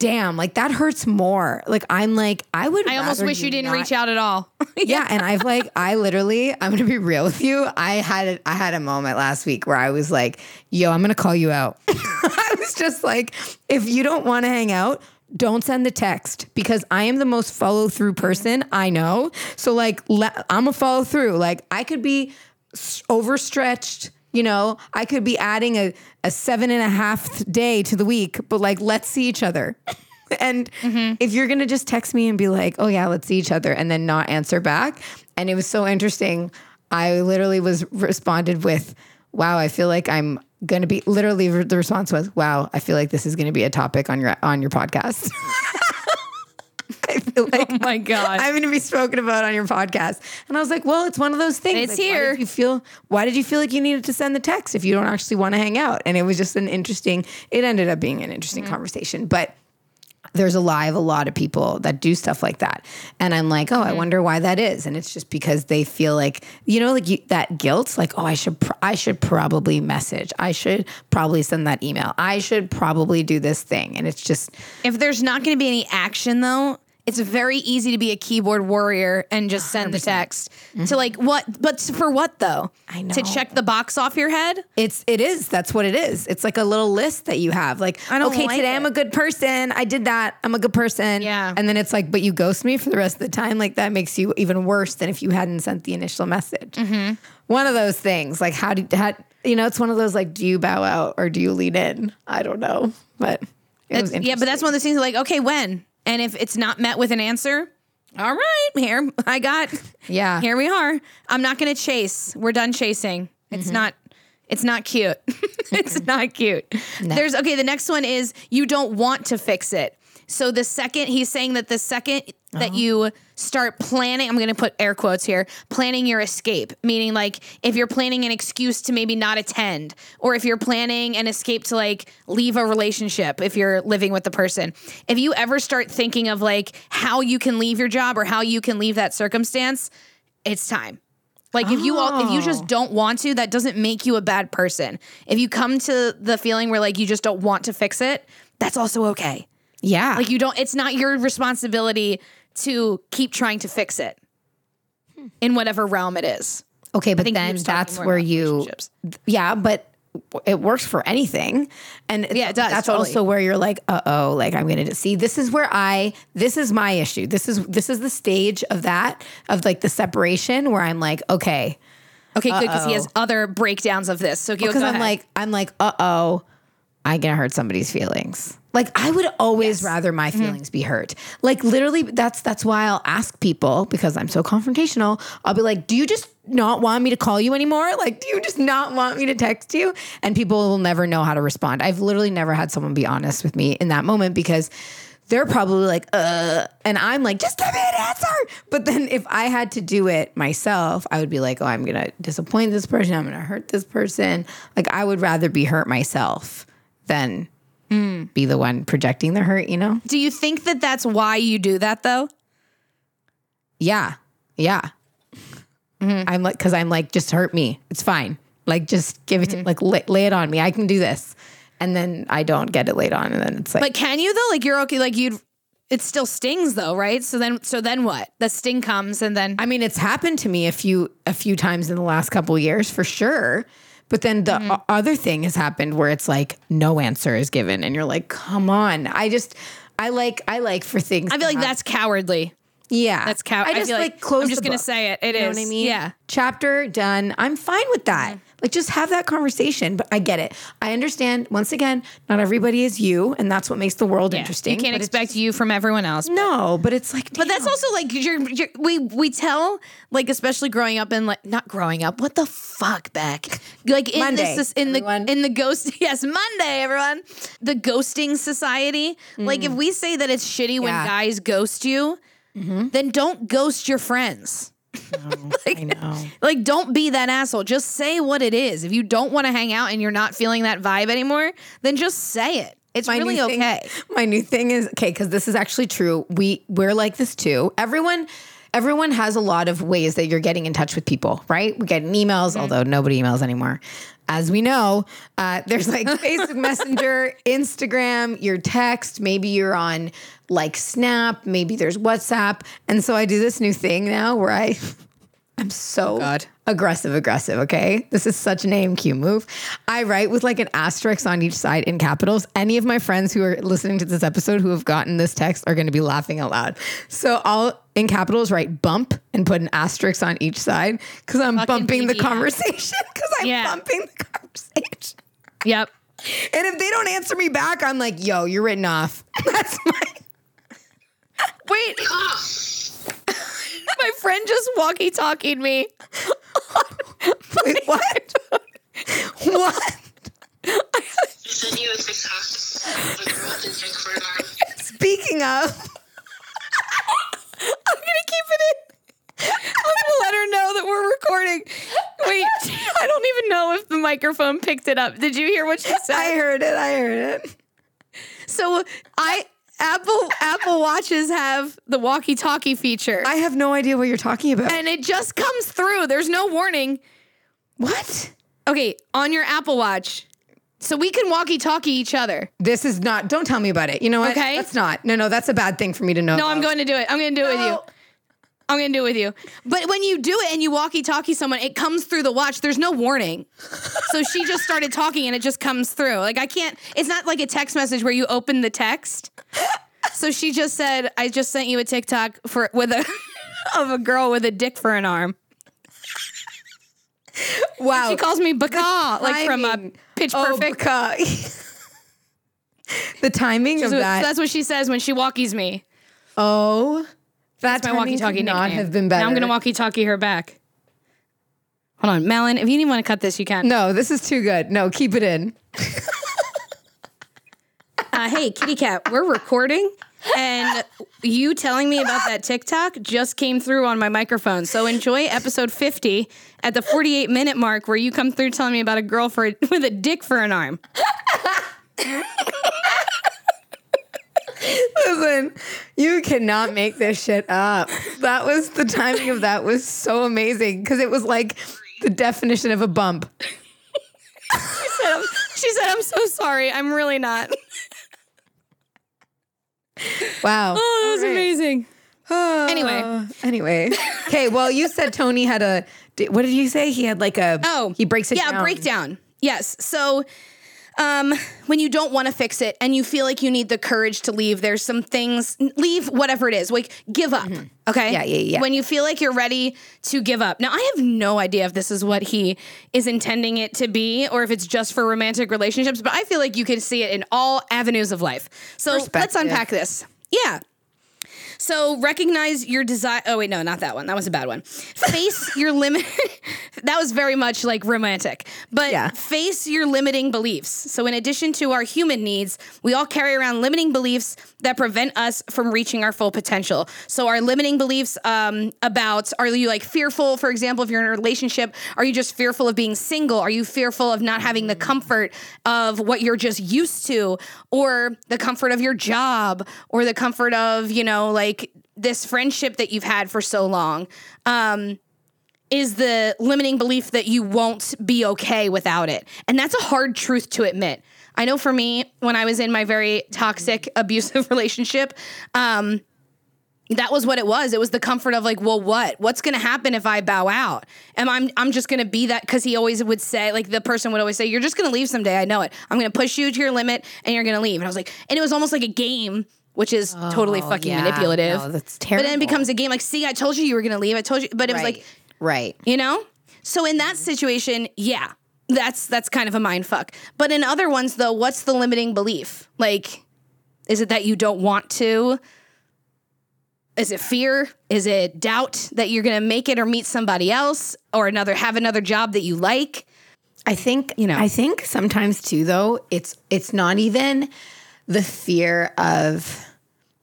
Damn, like that hurts more. Like I'm like, I would. I almost wish you didn't not- reach out at all. yeah, and I've like I literally I'm gonna be real with you. I had a, I had a moment last week where I was like, "Yo, I'm gonna call you out." I was just like, "If you don't want to hang out, don't send the text because I am the most follow through person I know. So like, le- I'm a follow through. Like I could be overstretched." You know, I could be adding a, a seven and a half day to the week, but like, let's see each other. And mm-hmm. if you're gonna just text me and be like, "Oh yeah, let's see each other," and then not answer back, and it was so interesting. I literally was responded with, "Wow, I feel like I'm gonna be." Literally, the response was, "Wow, I feel like this is gonna be a topic on your on your podcast." I feel like oh my God. I'm going to be spoken about on your podcast. And I was like, well, it's one of those things. It's Like, here. did you feel? Why did you feel like you needed to send the text if you don't actually want to hang out? And it was just an interesting. It ended up being an interesting mm-hmm. conversation, but. There's a lie of a lot of people that do stuff like that. And I'm like, oh, I mm-hmm. wonder why that is. And it's just because they feel like, you know, like you, that guilt, like, oh, I should, pr- I should probably message. I should probably send that email. I should probably do this thing. And it's just, if there's not going to be any action though it's very easy to be a keyboard warrior and just send the text to like what but for what though I know. to check the box off your head It's it is. That's what it is. It's like a little list that you have. Like, I don't okay, like today it. I'm a good person. I did that. I'm a good person. Yeah. And then it's like, but you ghost me for the rest of the time. Like that makes you even worse than if you hadn't sent the initial message. Mm-hmm. One of those things. Like, how do how, you know? It's one of those like, do you bow out or do you lean in? I don't know, but it was yeah but that's one of those things like okay when and if it's not met with an answer all right here i got Yeah. here we are. I'm not going to chase. We're done chasing. It's Mm-hmm. not it's not cute. It's not cute. There's okay the next one is you don't want to fix it. So the second he's saying that the second that Uh-huh. you start planning i'm going to put air quotes here planning your escape meaning like if you're planning an excuse to maybe not attend or if you're planning an escape to like leave a relationship if you're living with the person if you ever start thinking of like how you can leave your job or how you can leave that circumstance it's time like if you all if you just don't want to, that doesn't make you a bad person. If you come to the feeling where like you just don't want to fix it, that's also okay. yeah. Like you don't it's not your responsibility to keep trying to fix it in whatever realm it is. okay, but then that's where you. Yeah, but it works for anything. And Yeah, it does, That's totally. also where you're like, uh oh, like I'm gonna see. This is where I. This is my issue. This is this is the stage of that of like the separation where I'm like, okay, Okay, good because he has other breakdowns of this. So because I'm like, I'm like, uh oh, I'm gonna hurt somebody's feelings. Like I would always rather my Mm-hmm. feelings be hurt. Like literally, that's that's why I'll ask people because I'm so confrontational. I'll be like, "Do you just not want me to call you anymore? Like, do you just not want me to text you?" And people will never know how to respond. I've literally never had someone be honest with me in that moment because they're probably like, uh, and I'm like, just give me an answer. But then if I had to do it myself, I would be like, oh, I'm gonna disappoint this person. I'm gonna hurt this person. Like, I would rather be hurt myself than be the one projecting the hurt, you know? do you think that that's why you do that though? yeah, yeah. Mm-hmm. I'm like, because I'm like, just hurt me. It's fine. Like, just give it, to, mm-hmm. like, lay, lay it on me. I can do this. And then I don't get it laid on, and then it's like, But can you though? Like you're okay. Like you'd. It still stings though, right? So then, so then what? The sting comes, and then I mean, it's happened to me a few a few times in the last couple of years for sure. But then the Mm-hmm. other thing has happened where it's like no answer is given, and you're like, come on. I just, I like, I like for things. I feel like that's cowardly. yeah, That's cow- I I just feel like, like- close. I'm just gonna say it. It you know is. what I mean? Yeah. chapter done. I'm fine with that. Like, just have that conversation. But I get it. I understand. Once again, not everybody is you, and that's what makes the world interesting. You can't but expect you from everyone else. no, but it's like, But that's also like you're, you're we we tell like especially growing up and like not growing up what the fuck back like in Monday, this in everyone. the in the ghost yes Monday everyone the ghosting society like if mm. we say that it's shitty when Yeah. guys ghost you mm-hmm. then don't ghost your friends I know. like don't be that asshole just say what it is if you don't want to hang out and you're not feeling that vibe anymore then just say it it's My really thing- okay my new thing is okay because this is actually true. We we're like this too. Everyone. Everyone has a lot of ways that you're getting in touch with people, right? We're getting emails, mm-hmm. although nobody emails anymore. As we know, uh, there's like Facebook Messenger, Instagram, your text. Maybe you're on like Snap. Maybe there's WhatsApp. And so I do this new thing now where I, I'm so oh, God. aggressive, aggressive. Okay. This is such an AMQ move. I write with like an asterisk on each side in capitals. Any of my friends who are listening to this episode who have gotten this text are going to be laughing out loud. So I'll in capitals write bump and put an asterisk on each side because I'm Fucking bumping the conversation because I'm Yeah. bumping the conversation. yep And if they don't answer me back, I'm like, yo, you're written off. That's my. wait my friend just walkie talkied me Wait, what? what? sent you a TikTok of a girl with a dick for an arm. Speaking of. I'm gonna keep it in. I'm gonna let her know that we're recording. Wait, I don't even know if the microphone picked it up. Did you hear what she said? I heard it. I heard it. so I Apple Apple Watches have the walkie-talkie feature, I have no idea what you're talking about. and it just comes through. There's no warning. what? Okay, on your Apple Watch, so we can walkie-talkie each other. This is not. Don't tell me about it. You know what? Okay. That's not. No, no, that's a bad thing for me to know. No, I'm going to do it. I'm going to do it with you. I'm gonna do it with you. But when you do it and you walkie-talkie someone, it comes through the watch. There's no warning. so she just started talking and it just comes through. Like I can't. It's not like a text message where you open the text. So she just said, "I just sent you a TikTok for with a of a girl with a dick for an arm." Wow. She calls me Baka, like from a. Pitch Oh, Perfect. the timing of that. that's what she says when she walkies me. oh, that My timing walkie-talkie could not nickname. have been better. Now I'm gonna walkie-talkie her back. Hold on, Melon. If you didn't want to cut this, you can. No, this is too good. No, keep it in. uh, hey, kitty cat, we're recording. And you telling me about that TikTok just came through on my microphone. So enjoy episode 50 at the 48 minute mark where you come through telling me about a girl for with a dick for an arm. Listen, you cannot make this shit up. That was the timing of that was so amazing because it was like the definition of a bump. She said, I'm so sorry. I'm really not. Wow. Oh, that was right. amazing. Anyway. Uh, anyway. Okay. Well, you said Tony had a. What did you say? He had like a. Oh, he breaks it down. yeah, down. breakdown. Yes. So, um, when you don't want to fix it and you feel like you need the courage to leave, there's some things. Leave whatever it is. Like give up. Okay. Mm-hmm. Yeah, yeah, yeah. When you feel like you're ready to give up. Now, I have no idea if this is what he is intending it to be or if it's just for romantic relationships. But I feel like you can see it in all avenues of life. So let's unpack this. Yeah. So recognize your desire. Oh wait, no, not that one. That was a bad one. Face your limit. that was very much like romantic. But Yeah. face your limiting beliefs. So, in addition to our human needs, we all carry around limiting beliefs that prevent us from reaching our full potential. So, our limiting beliefs um, about are you like fearful, for example, if you're in a relationship, are you just fearful of being single? Are you fearful of not having the comfort of what you're just used to, or the comfort of your job, or the comfort of, you know, like this friendship that you've had for so long? Um, is the limiting belief that you won't be okay without it. And that's a hard truth to admit. I know for me, when I was in my very toxic, abusive relationship, um, that was what it was. It was the comfort of like, well, what? What's going to happen if I bow out? Am I'm I'm just going to be that because he always would say, like the person would always say, you're just going to leave someday. I know it. I'm going to push you to your limit, and you're going to leave. And I was like, and it was almost like a game, which is totally oh, fucking yeah. manipulative. No, that's terrible. But then it becomes a game. Like, see, I told you you were going to leave. I told you, but it was like right. you know so in that situation yeah that's that's kind of a mind fuck but in other ones though what's the limiting belief like is it that you don't want to is it fear is it doubt that you're gonna make it or meet somebody else or another have another job that you like I think You know. I think sometimes too though it's it's not even the fear of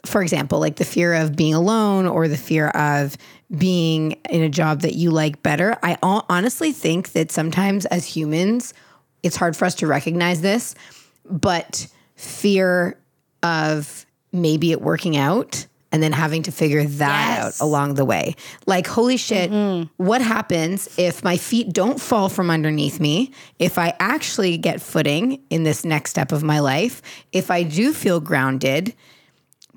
for example like the fear of being alone or the fear of being in a job that you like better. I honestly think that sometimes as humans it's hard for us to recognize this, but fear of maybe it working out and then having to figure that Yes. out along the way. Like, holy shit, mm-hmm. what happens if my feet don't fall from underneath me? If I actually get footing in this next step of my life? If I do feel grounded?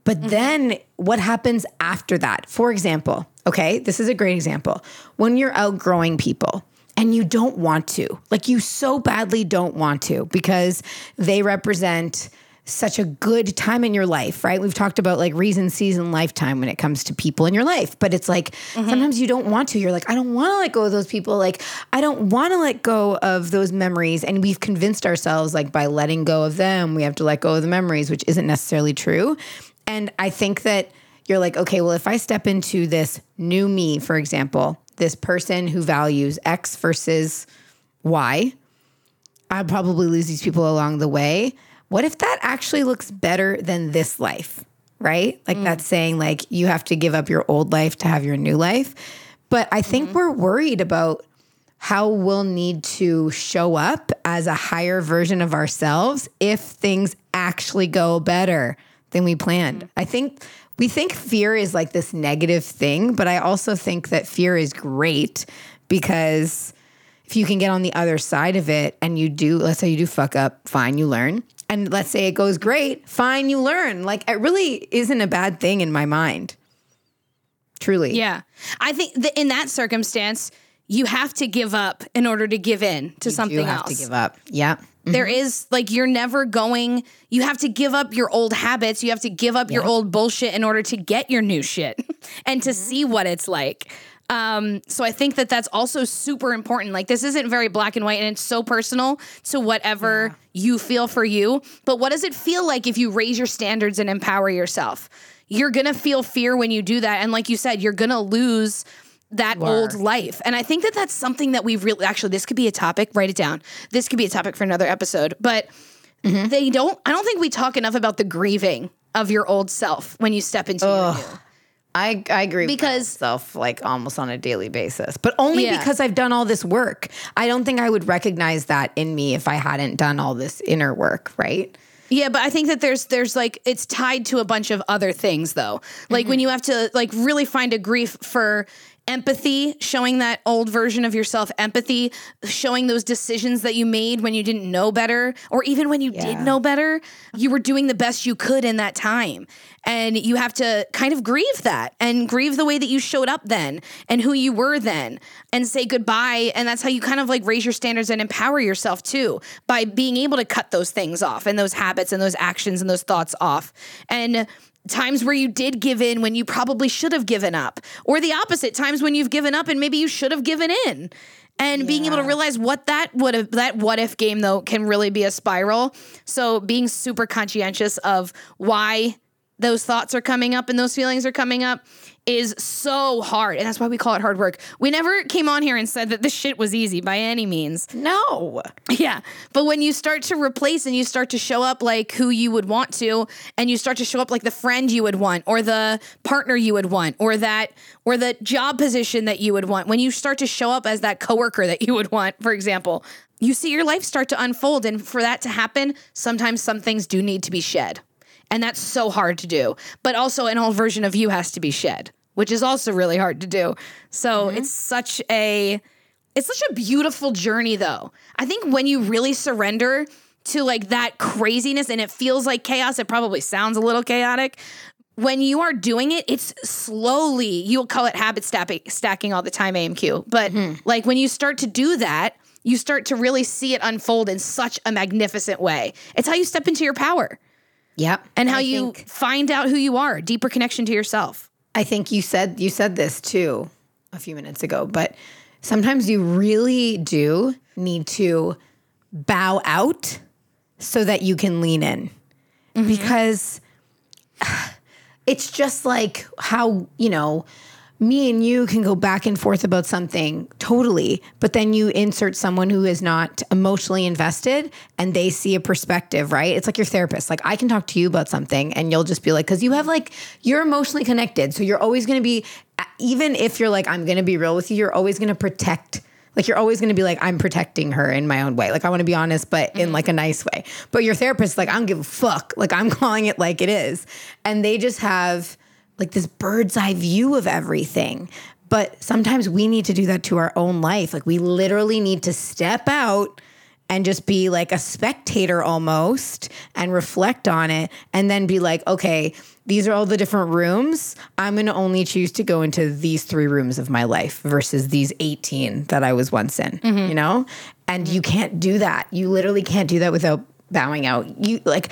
But mm-hmm. then what happens after that? For example, okay, this is a great example. When you're outgrowing people and you don't want to, like you so badly don't want to because they represent such a good time in your life, right? We've talked about like reason, season, lifetime when it comes to people in your life, but it's like mm-hmm. sometimes you don't want to. You're like, I don't want to let go of those people. Like, I don't want to let go of those memories. And we've convinced ourselves, like, by letting go of them, we have to let go of the memories, which isn't necessarily true. And I think that you're like, okay, well, if I step into this new me, for example, this person who values X versus Y, I'll probably lose these people along the way. What if that actually looks better than this life? Right? Like mm. that's saying like you have to give up your old life to have your new life. But I think mm-hmm. we're worried about how we'll need to show up as a higher version of ourselves if things actually go better than we planned. Mm-hmm. I think we think fear is like this negative thing, but I also think that fear is great because if you can get on the other side of it and you do, let's say you do fuck up, fine, you learn. And let's say it goes great, fine, you learn. Like it really isn't a bad thing in my mind. Truly. yeah i think that in that circumstance you have to give up in order to give in to something You have else to give up. Yeah. There is like you're never going. You have to give up your old habits. You have to give up your old bullshit in order to get your new shit and to see what it's like. Um, so I think that that's also super important. Like this isn't very black and white, and it's so personal to whatever you feel for you. But what does it feel like if you raise your standards and empower yourself? You're gonna feel fear when you do that, and like you said, you're gonna lose that old life. And I think that that's something that we really actually this could be a topic, write it down. This could be a topic for another episode. But mm-hmm. they don't I don't think we talk enough about the grieving of your old self when you step into your new. I, I agree Because- with myself like almost on a daily basis, but only Yeah. because I've done all this work. I don't think I would recognize that in me if I hadn't done all this inner work, right? Yeah, but I think that there's there's like it's tied to a bunch of other things though. Like when mm-hmm. you have to like really find a grief for empathy, showing that old version of yourself empathy, showing those decisions that you made when you didn't know better or even when you did know better, you were doing the best you could in that time. And you have to kind of grieve that and grieve the way that you showed up then and who you were then and say goodbye. And that's how you kind of like raise your standards and empower yourself too by being able to cut those things off and those habits and those actions and those thoughts off. And times where you did give in when you probably should have given up, or the opposite, times when you've given up and maybe you should have given in. And being able to realize what that would have that what if game though can really be a spiral. So being super conscientious of why those thoughts are coming up and those feelings are coming up is so hard. And that's why we call it hard work. We never came on here and said that this shit was easy by any means. No. Yeah. But when you start to replace and you start to show up like who you would want to, and you start to show up like the friend you would want, or the partner you would want, or that, or the job position that you would want, when you start to show up as that coworker that you would want, for example, you see your life start to unfold. And for that to happen, sometimes some things do need to be shed. And that's so hard to do. But also, an old version of you has to be shed, which is also really hard to do. So mm-hmm. it's such a it's such a beautiful journey though. I think when you really surrender to like that craziness and it feels like chaos, it probably sounds a little chaotic. When you are doing it, it's slowly, you'll call it habit stacking, stacking all the time, AMQ. But mm-hmm. like when you start to do that, you start to really see it unfold in such a magnificent way. It's how you step into your power Yep. and how I you think- find out who you are, deeper connection to yourself. I think you said you said this too a few minutes ago, but sometimes you really do need to bow out so that you can lean in. Mm-hmm. Because it's just like how, you know, me and you can go back and forth about something totally, but then you insert someone who is not emotionally invested and they see a perspective, right? It's like your therapist. Like I can talk to you about something and you'll just be like, because you have like, you're emotionally connected. So you're always going to be, even if you're like, I'm going to be real with you, you're always going to protect. Like you're always going to be like, I'm protecting her in my own way. Like I want to be honest, but in like a mm-hmm. nice way. But your therapist, like, I don't give a fuck. Like I'm calling it like it is. And they just have, like this bird's eye view of everything. But sometimes we need to do that to our own life. Like we literally need to step out and just be like a spectator almost and reflect on it and then be like, okay, these are all the different rooms. I'm going to only choose to go into these three rooms of my life versus these 18 that I was once in, mm-hmm. you know? And you can't do that. You literally can't do that without bowing out. You like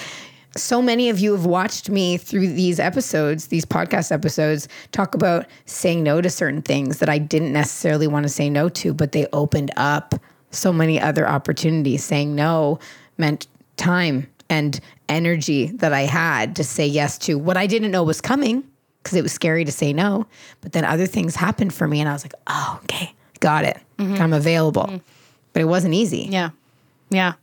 so many of you have watched me through these episodes, these podcast episodes, talk about saying no to certain things that I didn't necessarily want to say no to, but they opened up so many other opportunities. Saying no meant time and energy that I had to say yes to what I didn't know was coming because it was scary to say no. But then other things happened for me, and I was like, oh, okay, got it. Mm-hmm. I'm available. Mm-hmm. But it wasn't easy. Yeah. Yeah.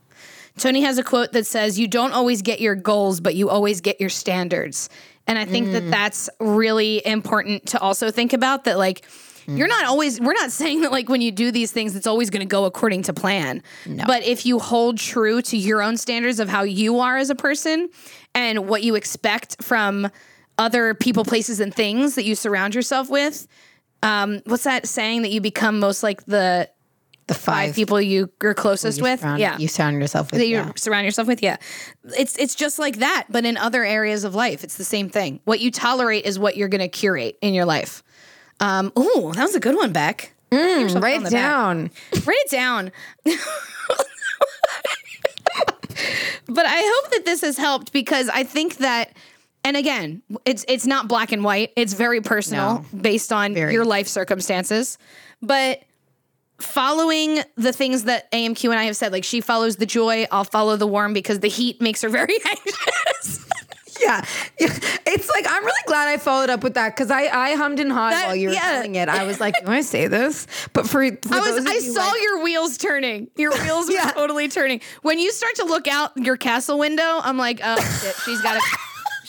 Tony has a quote that says, You don't always get your goals, but you always get your standards. And I think that that's really important to also think about that, like, you're not always, we're not saying that, like, when you do these things, it's always going to go according to plan. But if you hold true to your own standards of how you are as a person and what you expect from other people, places, and things that you surround yourself with, um, what's that saying that you become most like the The five people you are closest you with? surround- yeah. you surround yourself with. that you yeah. surround yourself with. Yeah, it's it's just like that, but in other areas of life, it's the same thing. What you tolerate is what you're going to curate in your life. Um, ooh, that was a good one, Beck. Yourself on Write it down. Write it down. but I hope that this has helped because I think that, and again, it's it's not black and white. It's very personal based on Very. your life circumstances, but following the things that AMQ and I have said, like she follows the joy, I'll follow the warm because the heat makes her very anxious. Yeah. It's like I'm really glad I followed up with that because I, I hummed and hawed That- while you were yeah. telling it. I was like, do I say this? But for, for I was I you, saw like- your wheels turning. Your wheels Yeah. were totally turning. When you start to look out your castle window, I'm like, oh shit, she's got to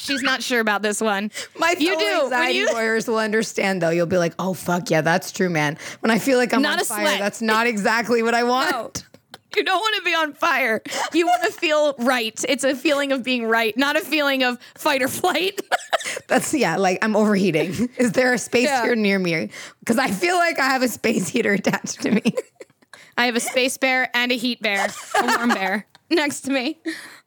She's not sure about this one. My you do. Anxiety you- warriors will understand though. You'll be like, oh fuck yeah, that's true, man. When I feel like I'm Not on a fire, sweat. that's not exactly what I want. No. You don't want to be on fire. You want to feel right. It's a feeling of being right, not a feeling of fight or flight. That's yeah, like I'm overheating. Is there a space Yeah. here near me? Because I feel like I have a space heater attached to me. I have a space bear and a heat bear, a warm bear next to me.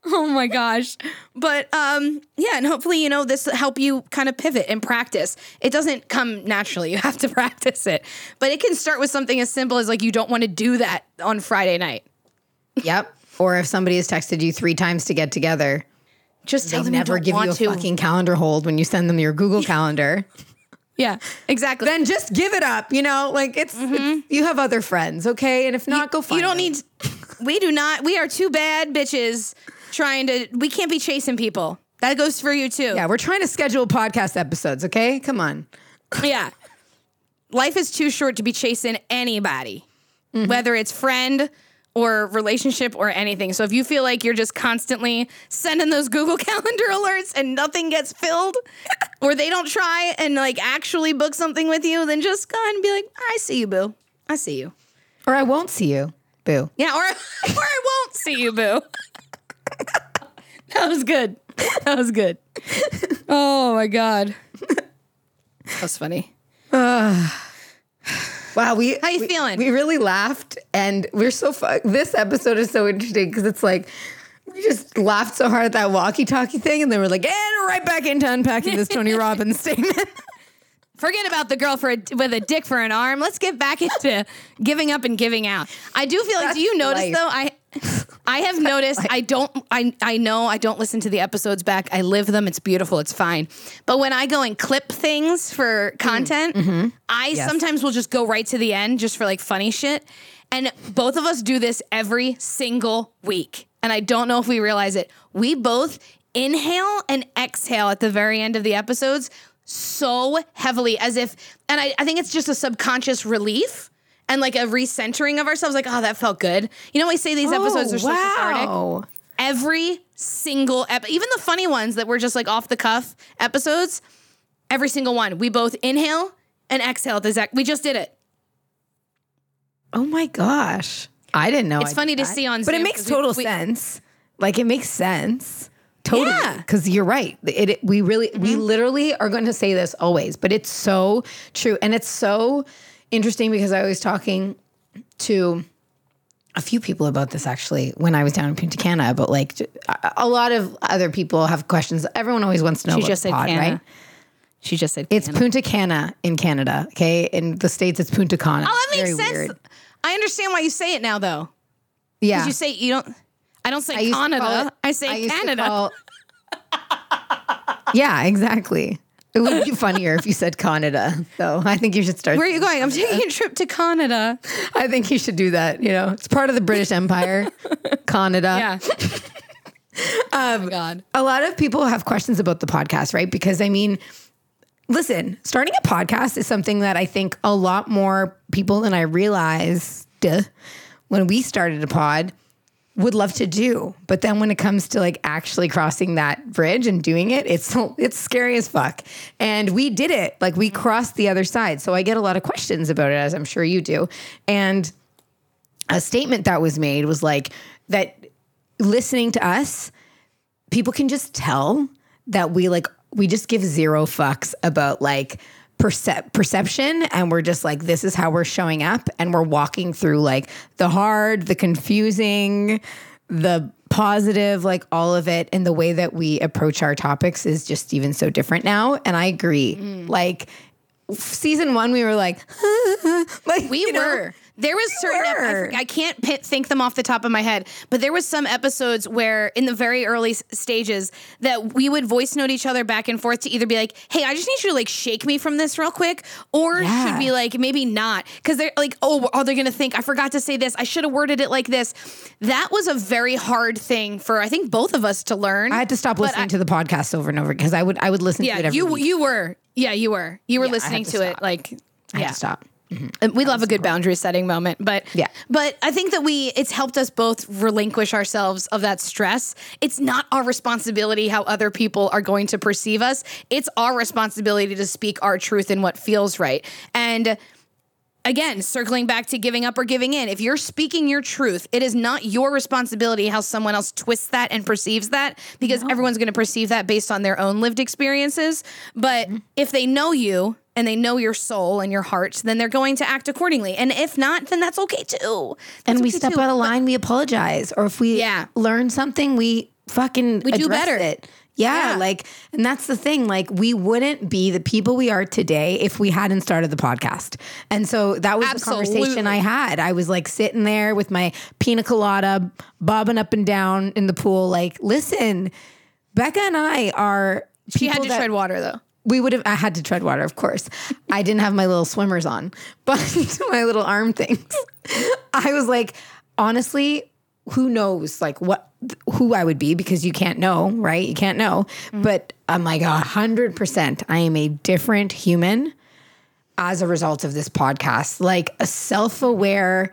Oh my gosh. But um yeah, and hopefully you know this will help you kind of pivot and practice. It doesn't come naturally. You have to practice it. But it can start with something as simple as like you don't want to do that on Friday night. yep. Or if somebody has texted you three times to get together, Just tell they them you never don't give you a to. fucking calendar hold when you send them your Google Calendar. Yeah, exactly. then just give it up. You know, like it's, it's- you have other friends, okay? And if not, go find. you don't them. need we do not we are two bad bitches trying to we can't be chasing people That goes for you too. Yeah, we're trying to schedule podcast episodes, okay? Come on. Yeah. Life is too short to be chasing anybody, mm-hmm. whether it's friend or relationship or anything. So if you feel like you're just constantly sending those Google Calendar alerts and nothing gets filled, or they don't try and like actually book something with you, then just go ahead and be like, I see you, boo. I see you. Or I won't see you. Boo. Yeah, or, or I won't see you, boo. That was good. That was good. Oh my God. That was funny. Wow, we How you we- feeling? We really laughed, and we're so fu- This episode is so interesting because it's like we just laughed so hard at that walkie-talkie thing, and then we're like, and we're right back into unpacking this Tony Robbins statement. Forget about the girl for a, with a dick for an arm. Let's get back into giving up and giving out. I do feel like. do you notice life. though? I I have noticed. I don't. I I know. I don't listen to the episodes back. I live them. It's beautiful. It's fine. But when I go and clip things for content, mm-hmm. I sometimes will just go right to the end just for like funny shit. And both of us do this every single week. And I don't know if we realize it. We both inhale and exhale at the very end of the episodes so heavily as if, and I, I think it's just a subconscious relief and like a recentering of ourselves. Like, oh, that felt good. You know, I say these episodes oh, are so cathartic. Every single ep, even the funny ones that were just like off the cuff episodes, every single one, we both inhale and exhale at the exact. We just did it. Oh my gosh. I didn't know. It's I funny to that. see on But it Zoom makes 'cause we- total we- sense. Like it makes sense. Totally. Yeah. Because you're right. It, it- we really, we mm-hmm. literally are going to say this always, but it's so true. And it's so interesting because I was talking to a few people about this actually when I was down in Punta Cana, but like a lot of other people have questions. Everyone always wants to know She just said pod, Cana. right? She just said It's Cana. Punta Cana in Canada. Okay. In the States, it's Punta Cana. Oh, that makes sense. weird. I understand why you say it now, though. Yeah. You say you don't. I don't say I used to call Canada. it- I say to Canada. call- yeah, exactly. It would be funnier if you said Canada, though. I think you should start. Where are you going? I'm taking a trip to Canada. I think you should do that. You know, it's part of the British Empire, Canada. Yeah. oh um, my god. A lot of people have questions about the podcast, right? Because I mean, listen, starting a podcast is something that I think a lot more people than I realized when we started a pod would love to do. But then when it comes to like actually crossing that bridge and doing it, it's it's scary as fuck. And we did it. Like we crossed the other side. So I get a lot of questions about it as I'm sure you do. And a statement that was made was like that listening to us, people can just tell that we like we just give zero fucks about like percep- perception and we're just like this is how we're showing up and we're walking through like the hard, the confusing, the positive, like all of it and the way that we approach our topics is just even so different now and I agree. Mm. Like season 1 we were like like We you know, were. There was certain. ep- I, I can't think them off the top of my head, but there was some episodes where, in the very early s- stages, that we would voice note each other back and forth to either be like, "Hey, I just need you to like shake me from this real quick," or Yeah. should be like, maybe not, because they're like, "Oh, are oh, they going to think I forgot to say this? I should have worded it like this." That was a very hard thing for I think both of us to learn. I had to stop listening I- to the podcast over and over because I would I would listen to it Yeah, you week. you were. Yeah, you were. You were Yeah, listening to to, it like. I had yeah. to stop. And we love a good boundary setting moment, but Yeah. But I think that we it's helped us both relinquish ourselves of that stress. It's not our responsibility how other people are going to perceive us. It's our responsibility to speak our truth and what feels right. And again, circling back to giving up or giving in, if you're speaking your truth, it is not your responsibility how someone else twists that and perceives that because everyone's going to perceive that based on their own lived experiences. But mm-hmm. if they know you and they know your soul and your heart, then they're going to act accordingly. And if not, then that's okay too. and we okay step too. out of line, we apologize. Or if we Yeah. learn something, we fucking We do better. it. Yeah, Yeah. like, and that's the thing. Like, we wouldn't be the people we are today if we hadn't started the podcast. And so that was the conversation I had. I was like sitting there with my pina colada, bobbing up and down in the pool. Like, listen, Becca and I are. She had to that- tread water though. We would have I had to tread water, of course. I didn't have my little swimmers on, but my little arm things. I was like, honestly, who knows like what who I would be because you can't know, right? You can't know. But I'm like a hundred percent. I am a different human as a result of this podcast. Like a self-aware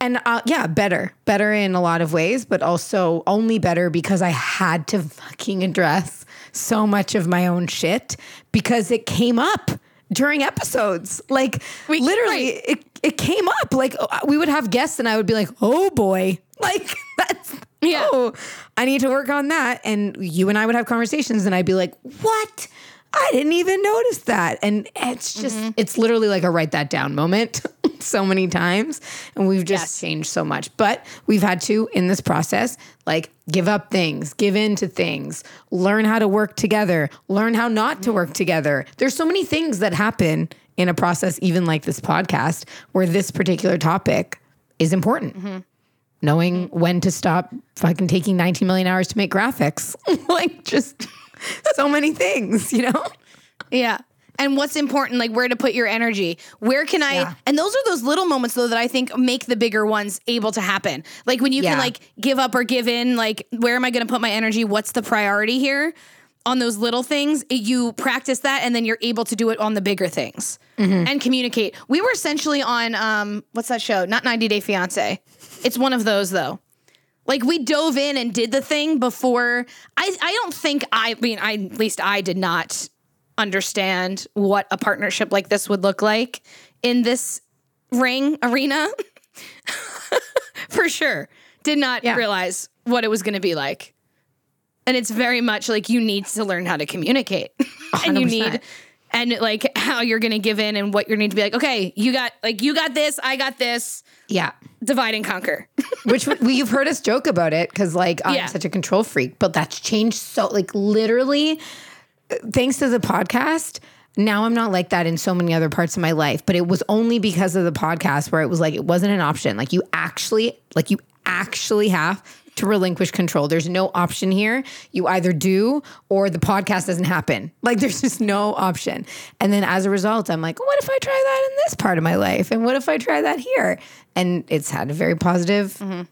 and uh, yeah, better, better in a lot of ways, but also only better because I had to fucking address so much of my own shit because it came up during episodes. Like We- literally, right. it it came up. Like uh, we would have guests, and I would be like, "Oh boy, like that's Yeah. oh, I need to work on that." And you and I would have conversations, and I'd be like, "What?" I didn't even notice that. And it's just, Mm-hmm. it's literally like a write that down moment so many times. And we've just Yes. changed so much. But we've had to, in this process, like give up things, give in to things, learn how to work together, learn how not to work together. There's so many things that happen in a process, even like this podcast, where this particular topic is important. Knowing when to stop fucking taking 19 million hours to make graphics. like just so many things, you know? Yeah. And what's important, like where to put your energy. Where can I? Yeah. And those are those little moments, though, that I think make the bigger ones able to happen. Like when you Yeah. can like give up or give in. Like where am I going to put my energy? What's the priority here? On those little things, you practice that, and then you're able to do it on the bigger things Mm-hmm. and communicate. We were essentially on um, what's that show? Not 90 Day Fiance. It's one of those though. Like we dove in and did the thing before. I I don't think I, I mean I at least I did not understand what a partnership like this would look like in this ring arena. For sure. Did not Yeah. realize what it was going to be like. And it's very much like you need to learn how to communicate. and you need and like how you're going to give in and what you're need to be like, okay, you got like you got this, I got this, Yeah. divide and conquer. Which we- you've heard us joke about it because, like, I'm Yeah. such a control freak, but that's changed so, like, literally, uh, thanks to the podcast. Now I'm not like that in so many other parts of my life, but it was only because of the podcast where it was like, it wasn't an option. Like, you actually, like, you actually have to relinquish control. There's no option here. You either do or the podcast doesn't happen. Like, there's just no option. And then as a result, I'm like, what if I try that in this part of my life? And what if I try that here? And it's had a very positive mm-hmm.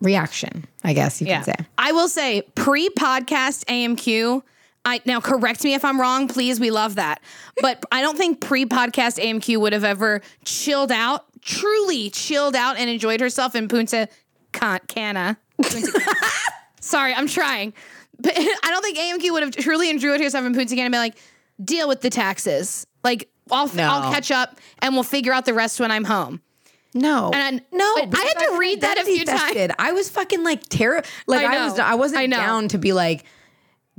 reaction, I guess you Yeah. could say. I will say pre podcast AMQ. I now correct me if I'm wrong, please. We love that. But I don't think pre podcast AMQ would have ever chilled out, truly chilled out and enjoyed herself in Punta Cana. Punta Cana. Sorry, I'm trying. But I don't think AMQ would have truly enjoyed herself in Punta Cana and been like, deal with the taxes. Like, I'll, No. I'll catch up and we'll figure out the rest when I'm home. No, And- I, no, I had to I've read that a few identity tested. I was fucking like terror. Like I I, was, know. I wasn't I know. down to be like,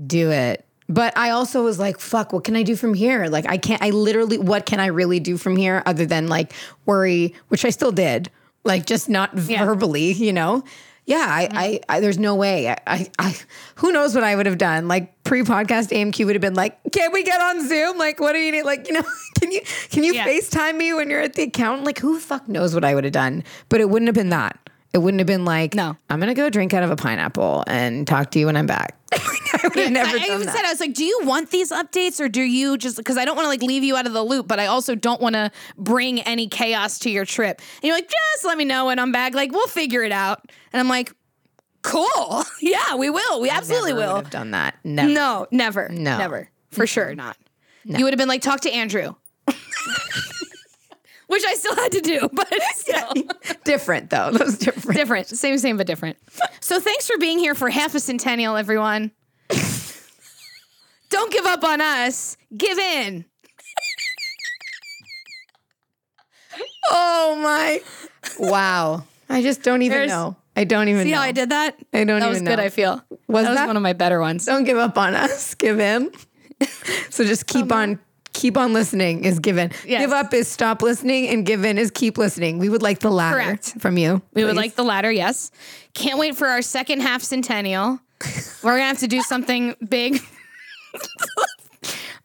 do it. But I also was like, fuck, what can I do from here? Like, I can't, I literally, what can I really do from here other than like worry, which I still did, like just not verbally, you know? Yeah, I, mm-hmm. I, I, there's no way. I, I, who knows what I would have done? Like pre-podcast AMQ would have been like, "Can we get on Zoom? Like, what do you need? Like, you know, can you, can you Yeah. FaceTime me when you're at the accountant? Like, who the fuck knows what I would have done? But it wouldn't have been that. It wouldn't have been like, No. I'm gonna go drink out of a pineapple and talk to you when I'm back. I would have never I, I even that. said I was like, "Do you want these updates, or do you just because I don't want to like leave you out of the loop, but I also don't want to bring any chaos to your trip." And you're like, "Just let me know when I'm back. Like, we'll figure it out." And I'm like, "Cool, yeah, we will. We absolutely Never would will." have done that. Never. No, never, No. never, for sure not. You would have been like, "Talk to Andrew," which I still had to do, but still. different though. That was different. different. Same, same, but different. So thanks for being here for half a centennial, everyone. Don't give up on us. Give in. Oh my! Wow. I just don't even There's- know. I don't even See know. how I did that? I don't That even was know. good. I feel Was that was that? one of my better ones. Don't give up on us. Give in. so just keep um, on. Keep on listening is given. Yes. Give up is stop listening, and give in is keep listening. We would like the latter Correct. from you. We would like the latter, yes. Can't wait for our second half centennial. We're gonna have to do something big.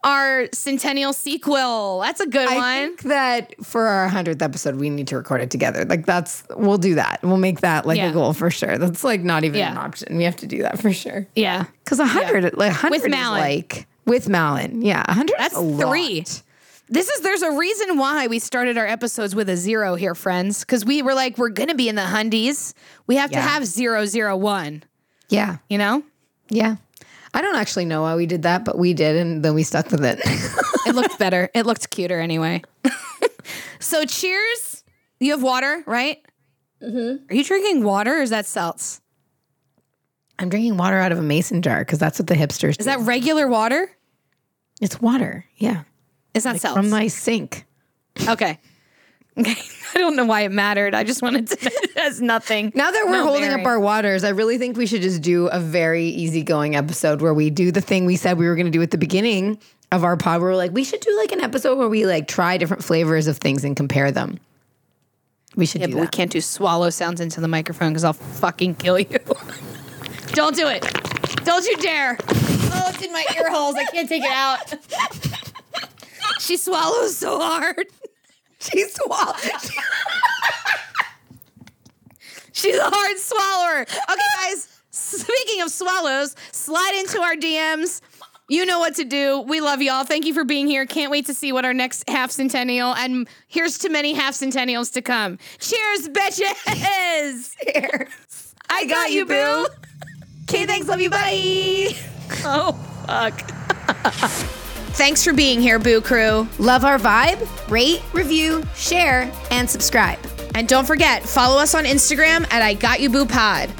our centennial sequel. That's a good I one. think that for our hundredth episode, we need to record it together. Like that's we'll do that. We'll make that like Yeah. a goal for sure. That's like not even Yeah. an option. We have to do that for sure. yeah. Because a hundred, like hundred, With is like with Malin, yeah, hundred. That's is a lot. three. This is there's a reason why we started our episodes with a zero here, friends. Because we were like, we're gonna be in the hundies. We have to Yeah. have zero zero one. Yeah. You know, Yeah. I don't actually know why we did that, but we did, and then we stuck with it. it looked better. It looked cuter anyway. so cheers. You have water, right? Mm-hmm. Are you drinking water or is that seltz? I'm drinking water out of a mason jar because that's what the hipsters Is that regular water? It's water. Yeah. It's not seltz. From my sink. okay. Okay. I don't know why it mattered. I just wanted to. it has nothing. Now that we're No holding bearing. up our waters, I really think we should just do a very easygoing episode where we do the thing we said we were going to do at the beginning of our pod. Where we're like, we should do like an episode where we like try different flavors of things and compare them. We should Yeah, do but we can't do swallow sounds into the microphone because I'll fucking kill you. Don't do it. Don't you dare. Oh, it's in my ear holes. I can't take it out. she swallows so hard. She swallowed. She's a hard swallower. Okay, guys. Speaking of swallows, slide into our DMs. You know what to do. We love y'all. Thank you for being here. Can't wait to see what our next half centennial and here's to many half centennials to come. Cheers, bitches. Cheers. I got you, boo. Okay, thanks. Love you. Bye. Oh, fuck. thanks for being here, Boo Crew. Love our vibe? Rate, review, share, and subscribe. And don't forget, follow us on Instagram at I Got You Boo Pod.